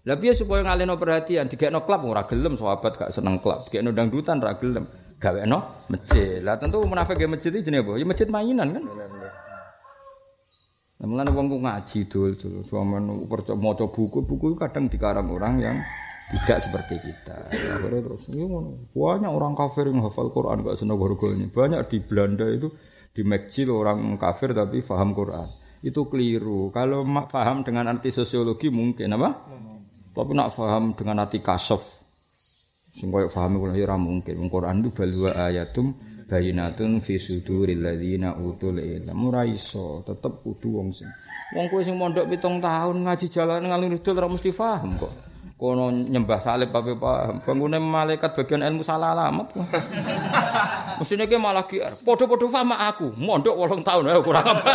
Speaker 1: Lah piye supaya ngalihno perhatian digekno klub ora gelem sahabat gak seneng klub, digekno dangdutan ora gelem. Gawekno masjid. Lah tentu munafik ge masjid jenenge apa? Ya masjid mainan kan. Mulane wong ku ngaji dul dul, sampean percaya maca buku, buku kadang dikarang orang yang tidak seperti kita. Akhirnya terus ya banyak orang kafir yang hafal Quran gak seneng harganya. Banyak di Belanda itu di Mekcil orang kafir tapi paham Quran. Itu keliru. Kalau paham dengan arti sosiologi mungkin apa? Tapi nak paham dengan arti kasaf, sing koyo paham kulo ya ora mungkin. Quran itu balwa ayatum bayinatun fi suduril ladzina utul ilm. Ora iso tetep kudu wong sing wong kowe sing mondok pitung tahun ngaji jalan ngalung idul ora mesti paham kok. Kono nyembah salib apa paham bangune malaikat bagian ilmu salah alamat mestine ki malah ki padha-padha paham aku. Mondok 8 tahun ayo kurang apa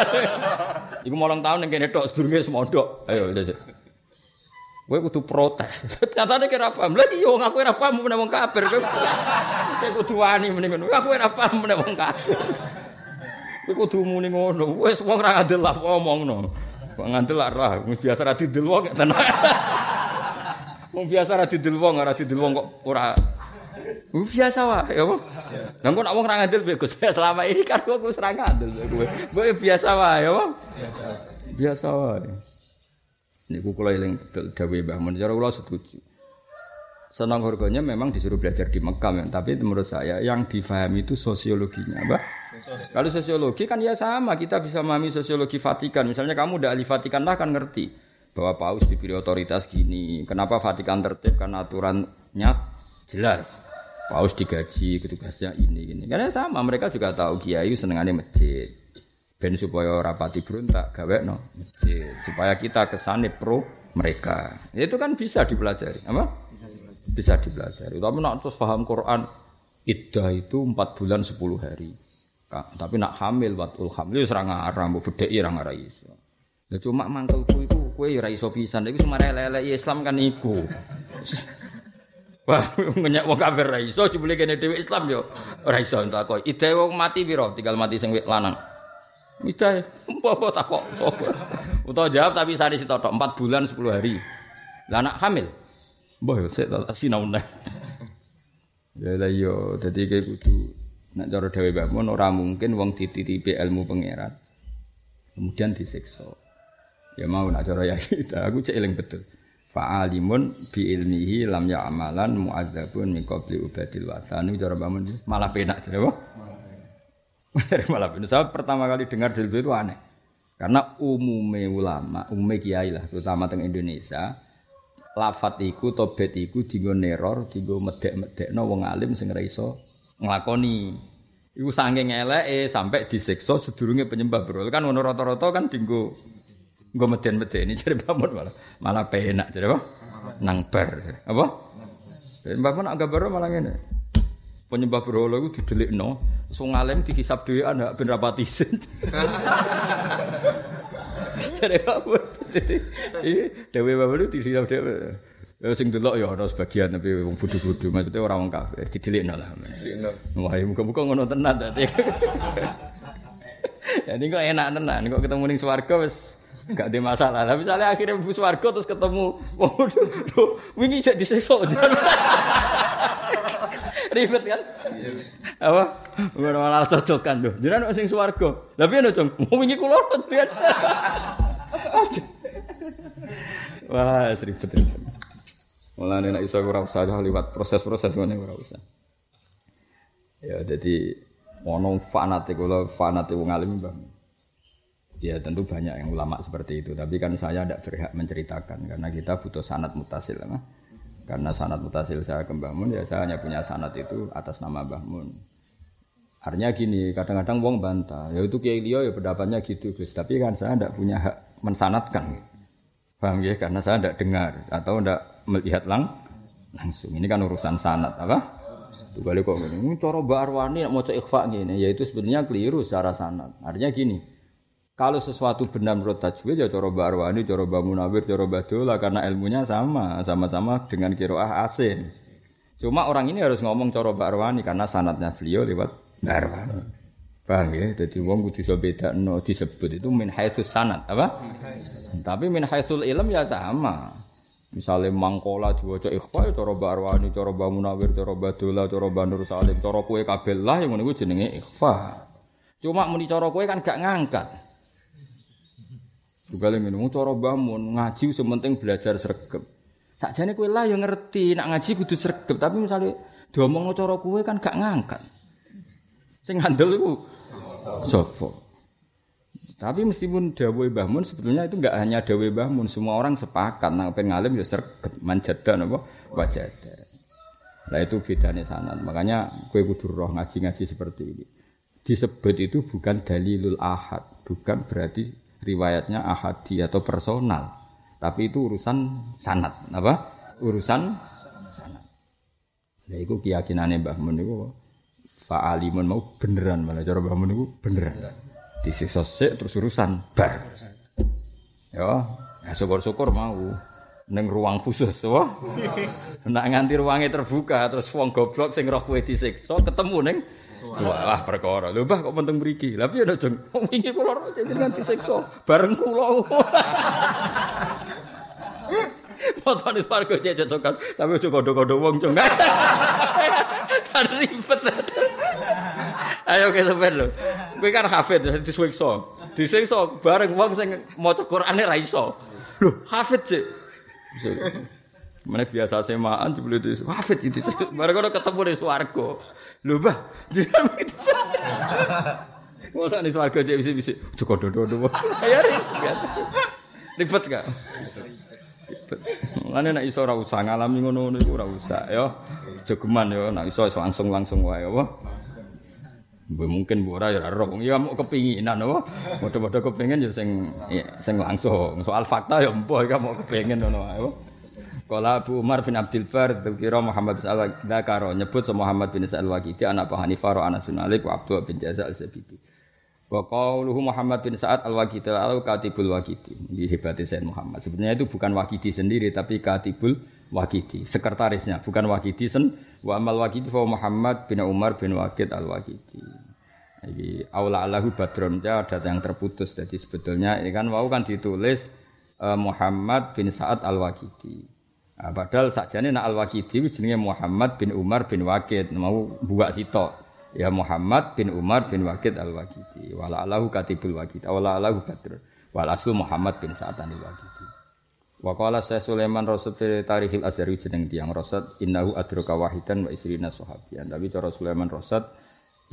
Speaker 1: iku 8 tahun ning kene tok sedurunge mondok. Ayo Kowe kudu protes. Nyatane kira paham. Lah iya aku ora paham menawa wong kafir. Kowe kudu wani mending ngono. Aku ora paham menawa wong kafir. Kowe kudu muni ngono. Wis wong ra ngandel lah ngomongno. Kok ngandel lah. Wis biasa ra didel wong tenan. Wong biasa ra didel wong, ora didel wong kok ora biasa wae ya? Lah kok nek wong ra ngandel Gus. Selama ini kan kok wis ra ngandel kowe. Kowe biasa wae ya? Biasa. Biasa wae. Niku kula eling betul dawuh Mbah Mun. Cara kula setuju. Senang harganya memang disuruh belajar di Mekah, ya. tapi menurut saya yang difahami itu sosiologinya, Mbah. Kalau sosiologi kan ya sama, kita bisa memahami sosiologi Vatikan. Misalnya kamu udah ahli Vatikan lah kan ngerti bahwa paus diberi otoritas gini. Kenapa Vatikan tertib? Karena aturannya jelas. Paus digaji, petugasnya ini, ini. Karena sama, mereka juga tahu kiai senengannya masjid ben supaya rapati berontak gawe no masjid supaya kita kesane pro mereka. Itu kan bisa dipelajari apa? Bisa dipelajari. Tapi nak terus paham Quran iddah itu empat bulan sepuluh hari. Tapi nak hamil watul hamil wis ora ngaram mbok bedheki ora ngara iso. Ya cuma mangkelku iku kowe ya ora iso pisan. Iku semare lele Islam kan iku. Wah, ngenyak wong kafir ra iso jebule kene dhewe Islam yo ora iso. Entuk kok. Ide wong mati piro? Tinggal mati sing lanang. Midah, apa takok? Utawa jawab tapi sari sitotok 4 bulan 10 hari. Anak hamil. Yo sik tak sinau neh. Ya lah yo dadi kayak kudu nek cara dhewe Mbah Mun ora mungkin wong dititipi ilmu pangeran. Kemudian disiksa. Ya mau nak cara ya kita, aku cek eling betul. Fa'alimun bi ilmihi lam ya'malan mu'azzabun min qabli ubadil wathan. Cara Mbah Mun malah penak jare dari malam ini. Saya pertama kali dengar dalil itu aneh. Karena umume ulama, umume kiai lah, terutama teng Indonesia, lafat iku tobet iku dinggo neror, dinggo medek-medekno wong alim sing iso nglakoni. Iku saking eleke sampai disiksa sedurunge penyembah berhala. Kan ngono rata-rata kan dinggo nggo meden-medeni jare pamon malah malah penak jare apa? Nang bar. Apa? Mbah pun agak baru malah ngene penyembah berhala itu didelikno so ngalem dihisap dhewean hak ben rapati isin jare apa dewe bae dihisap dhewe Ya sing delok ya ana sebagian tapi wong bodho-bodho maksudnya ora wong kafir didelikno lah. Wah, muga-muga ngono tenan dadi. Jadi kok enak tenan kok ketemu ning swarga wis gak ada masalah. Tapi misalnya akhirnya bu swarga terus ketemu wingi cek disiksa. Ribet kan? Apa? Ora malah cocokan lho. Jenengan sing swarga. Lah piye Cung? Mau wingi kula piye? Wah, ribet ribet. Mulane nek iso ora usah liwat proses-proses ngene ora usah. Ya jadi ono fanatik kula fanatik wong alim Mbah. Ya tentu banyak yang ulama seperti itu, tapi kan saya tidak berhak menceritakan karena kita butuh sanat mutasil. Nah. Karena sanat mutasil saya ke Mbah Mun, ya saya hanya punya sanat itu atas nama Mbah Mun. Artinya gini, kadang-kadang wong bantah, ya itu kiai liya ya pendapatnya gitu Gus, tapi kan saya tidak punya hak mensanatkan. Paham ya? Karena saya tidak dengar atau tidak melihat lang langsung. Ini kan urusan sanat apa? Tuh kali kok ini, cara Mbak Arwani mau cek ikhfa gini, ya itu sebenarnya keliru secara sanat. Artinya gini, kalau sesuatu benar menurut tajwid ya cara Arwani, cara Munawir, cara Dola karena ilmunya sama, sama-sama dengan kiroah asin. Cuma orang ini harus ngomong cara Arwani karena sanatnya beliau lewat Arwani. Paham ya? Jadi wong kudu iso bedakno disebut itu min haitsus sanat, apa? Tapi min haitsul ilm ya sama. Misalnya mangkola diwaca ikhfa ya cara Arwani, cara Munawir, cara Dola, cara Nur Salim, cara kowe kabeh lah yang ngono jenenge ikhfa. Cuma muni cara kowe kan gak ngangkat. Juga lagi minum cara bangun ngaji sementing belajar sergap. Sakjane kowe lah yang ngerti nak ngaji kudu sergap, tapi misalnya diomongno cara kowe kan gak ngangkat. Sing handel iku sapa? Tapi meskipun dawuh Mbah Mun sebetulnya itu enggak hanya dawuh Mbah Mun, semua orang sepakat nang pengen ngalim ya sergap manjada napa wajada. Lah itu bedanya sanad. Makanya kue kudu roh ngaji-ngaji seperti ini. Disebut itu bukan dalilul ahad, bukan berarti riwayatnya ahadi atau personal. Tapi itu urusan sanad, apa? Urusan sanad. Lah itu keyakinannya Mbah Mun itu fa'alimun mau beneran malah cara Mbah Mun beneran. Disiksa sik terus urusan bar. Ya, ya syukur-syukur mau neng ruang khusus wah nak nganti ruangnya terbuka terus wong goblok sing roh kowe disiksa ketemu neng wah perkara. Lho Mbah kok penting mriki? Lha piye nek jeng wingi kula jenengan disiksa bareng kula. Potone swarga cek cocokan tapi aja kodo-kodo wong jeng kan ribet. Ayo ke sampean lho kowe kan hafid disiksa. Disiksa bareng wong sing maca Qur'ane ra iso. Lho hafid sih Mana biasa semaan jebule itu wafit itu. Bareng ketemu di swarga. Lho, Mbah, jenengan itu. Masa nih swarga cek bisa-bisa. Cukup dodo-dodo. Ya ribet. Ribet gak? Ribet. Mulane nek iso ora usah ngalami ngono-ngono iku ora ya. Jogeman ya nek iso langsung-langsung wae apa. Mungkin ora ya roh, ya mau kepinginan apa? Modho-modho kepingin ya sing ya, sing langsung. Soal fakta ya mbah ya mau kepingin ngono wae. Kala Abu Umar bin Abdul Bar dzikira Muhammad bin Al-Dzakaro nyebut sama Muhammad bin Sa'al Waqidi anak Abu Hanifah Anas bin Malik wa Abdullah bin Jaza al-Zabidi. Wa qauluhu Muhammad bin Sa'ad al-Waqidi al katibul Waqidi. Ini hebatnya Sayyid Muhammad. Sebenarnya itu bukan Waqidi sendiri tapi katibul Waqidi, sekretarisnya, bukan Waqidi sen wa amal Waqidi fa Muhammad bin Umar bin Waqid al-Waqidi. Jadi aula Allahu badron ada yang terputus. Jadi sebetulnya ini kan wau kan ditulis uh, Muhammad bin Sa'ad al-Waqidi. Nah, padahal sakjane nak Al-Waqidi jenenge Muhammad bin Umar bin Waqid mau buak sitok. Ya Muhammad bin Umar bin Waqid Al-Waqidi. Wala alahu katibul Waqid. Wala alahu badr. Wal aslu Muhammad bin Sa'ad al-Waqidi. Wa qala Syekh Sulaiman Rasul Tarikhil Azhari jeneng tiyang Rasad innahu adraka wahidan wa isrina sahabiyan. Tapi cara Sulaiman Rasad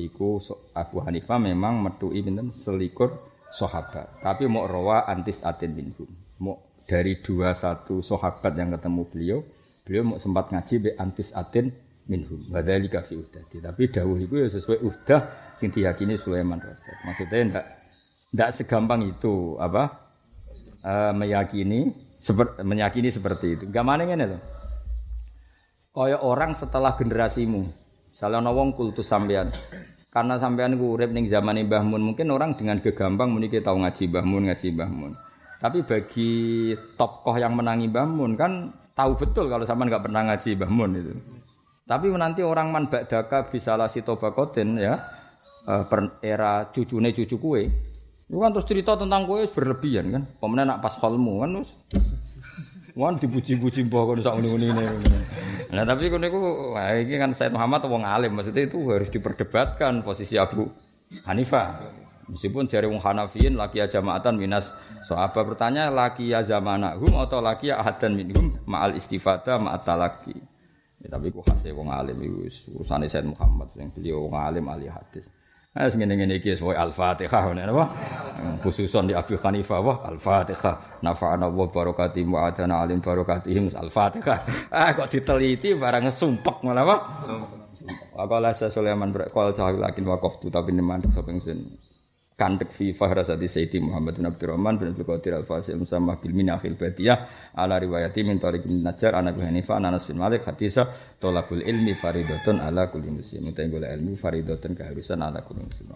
Speaker 1: iku Abu Hanifah memang metui pinten selikur sahabat. Tapi mau rawa antis atin minhum. Mau dari dua satu sahabat yang ketemu beliau, beliau mau sempat ngaji be antis atin minhum. Wadzalika fi uhdati. Tapi dawuh itu ya sesuai uhdah sing diyakini Sulaiman Rasul. Maksudnya ndak ndak segampang itu apa? Uh, meyakini seperti meyakini seperti itu. Gamane ngene lho. Kaya orang setelah generasimu. Misalnya ana kultus sampean. Karena sampean ku urip ning zaman Mbah Mun, mungkin orang dengan gegampang muni tahu ngaji Mbah Mun, ngaji Mbah Mun. Tapi bagi tokoh yang menangi Mbah Mun kan tahu betul kalau sampean nggak pernah ngaji Mbah Mun itu. Tapi nanti orang man ba'daka bisa lasi tobakotin ya eh, era cucune cucu kue. Itu kan terus cerita tentang kue berlebihan kan. Pemenang nak pas kolmu kan terus Wan dipuji-puji mbah kono sak ngene-ngene. Nah tapi kono iku iki kan Said Muhammad wong alim maksudnya itu harus diperdebatkan posisi Abu Hanifah. Meskipun jari wong Hanafiyin laki ya jamaatan minas sahabat bertanya laki ya zamanahum atau laki ya ahadan minhum ma'al istifada ma'at talaki. Ya, tapi ku khasnya wong alim itu urusane Said Muhammad yang beliau wong alim ahli hadis. Nah, ngene-ngene iki sesuai Al-Fatihah ngono apa? Khususon di Abi Hanifah wah Al-Fatihah. Nafa'ana wa barakati mu'adana alim barakatihim Al-Fatihah. Ah kok diteliti barang sumpek malah apa? Aqala Sulaiman berqol cahil lakin waqaftu tapi neman sapa ingsun kandek fi fahrasati Sayyidi Muhammad bin Abdurrahman bin Abdul Qadir Al-Fasil Musamah bil Minakhil Badiyah ala riwayati min Tariq bin Najjar anak Hanifah Anas bin Malik hadisah tolabul ilmi faridatun ala kulli muslim. Mutai ilmi faridatun keharusan ala kulli muslim.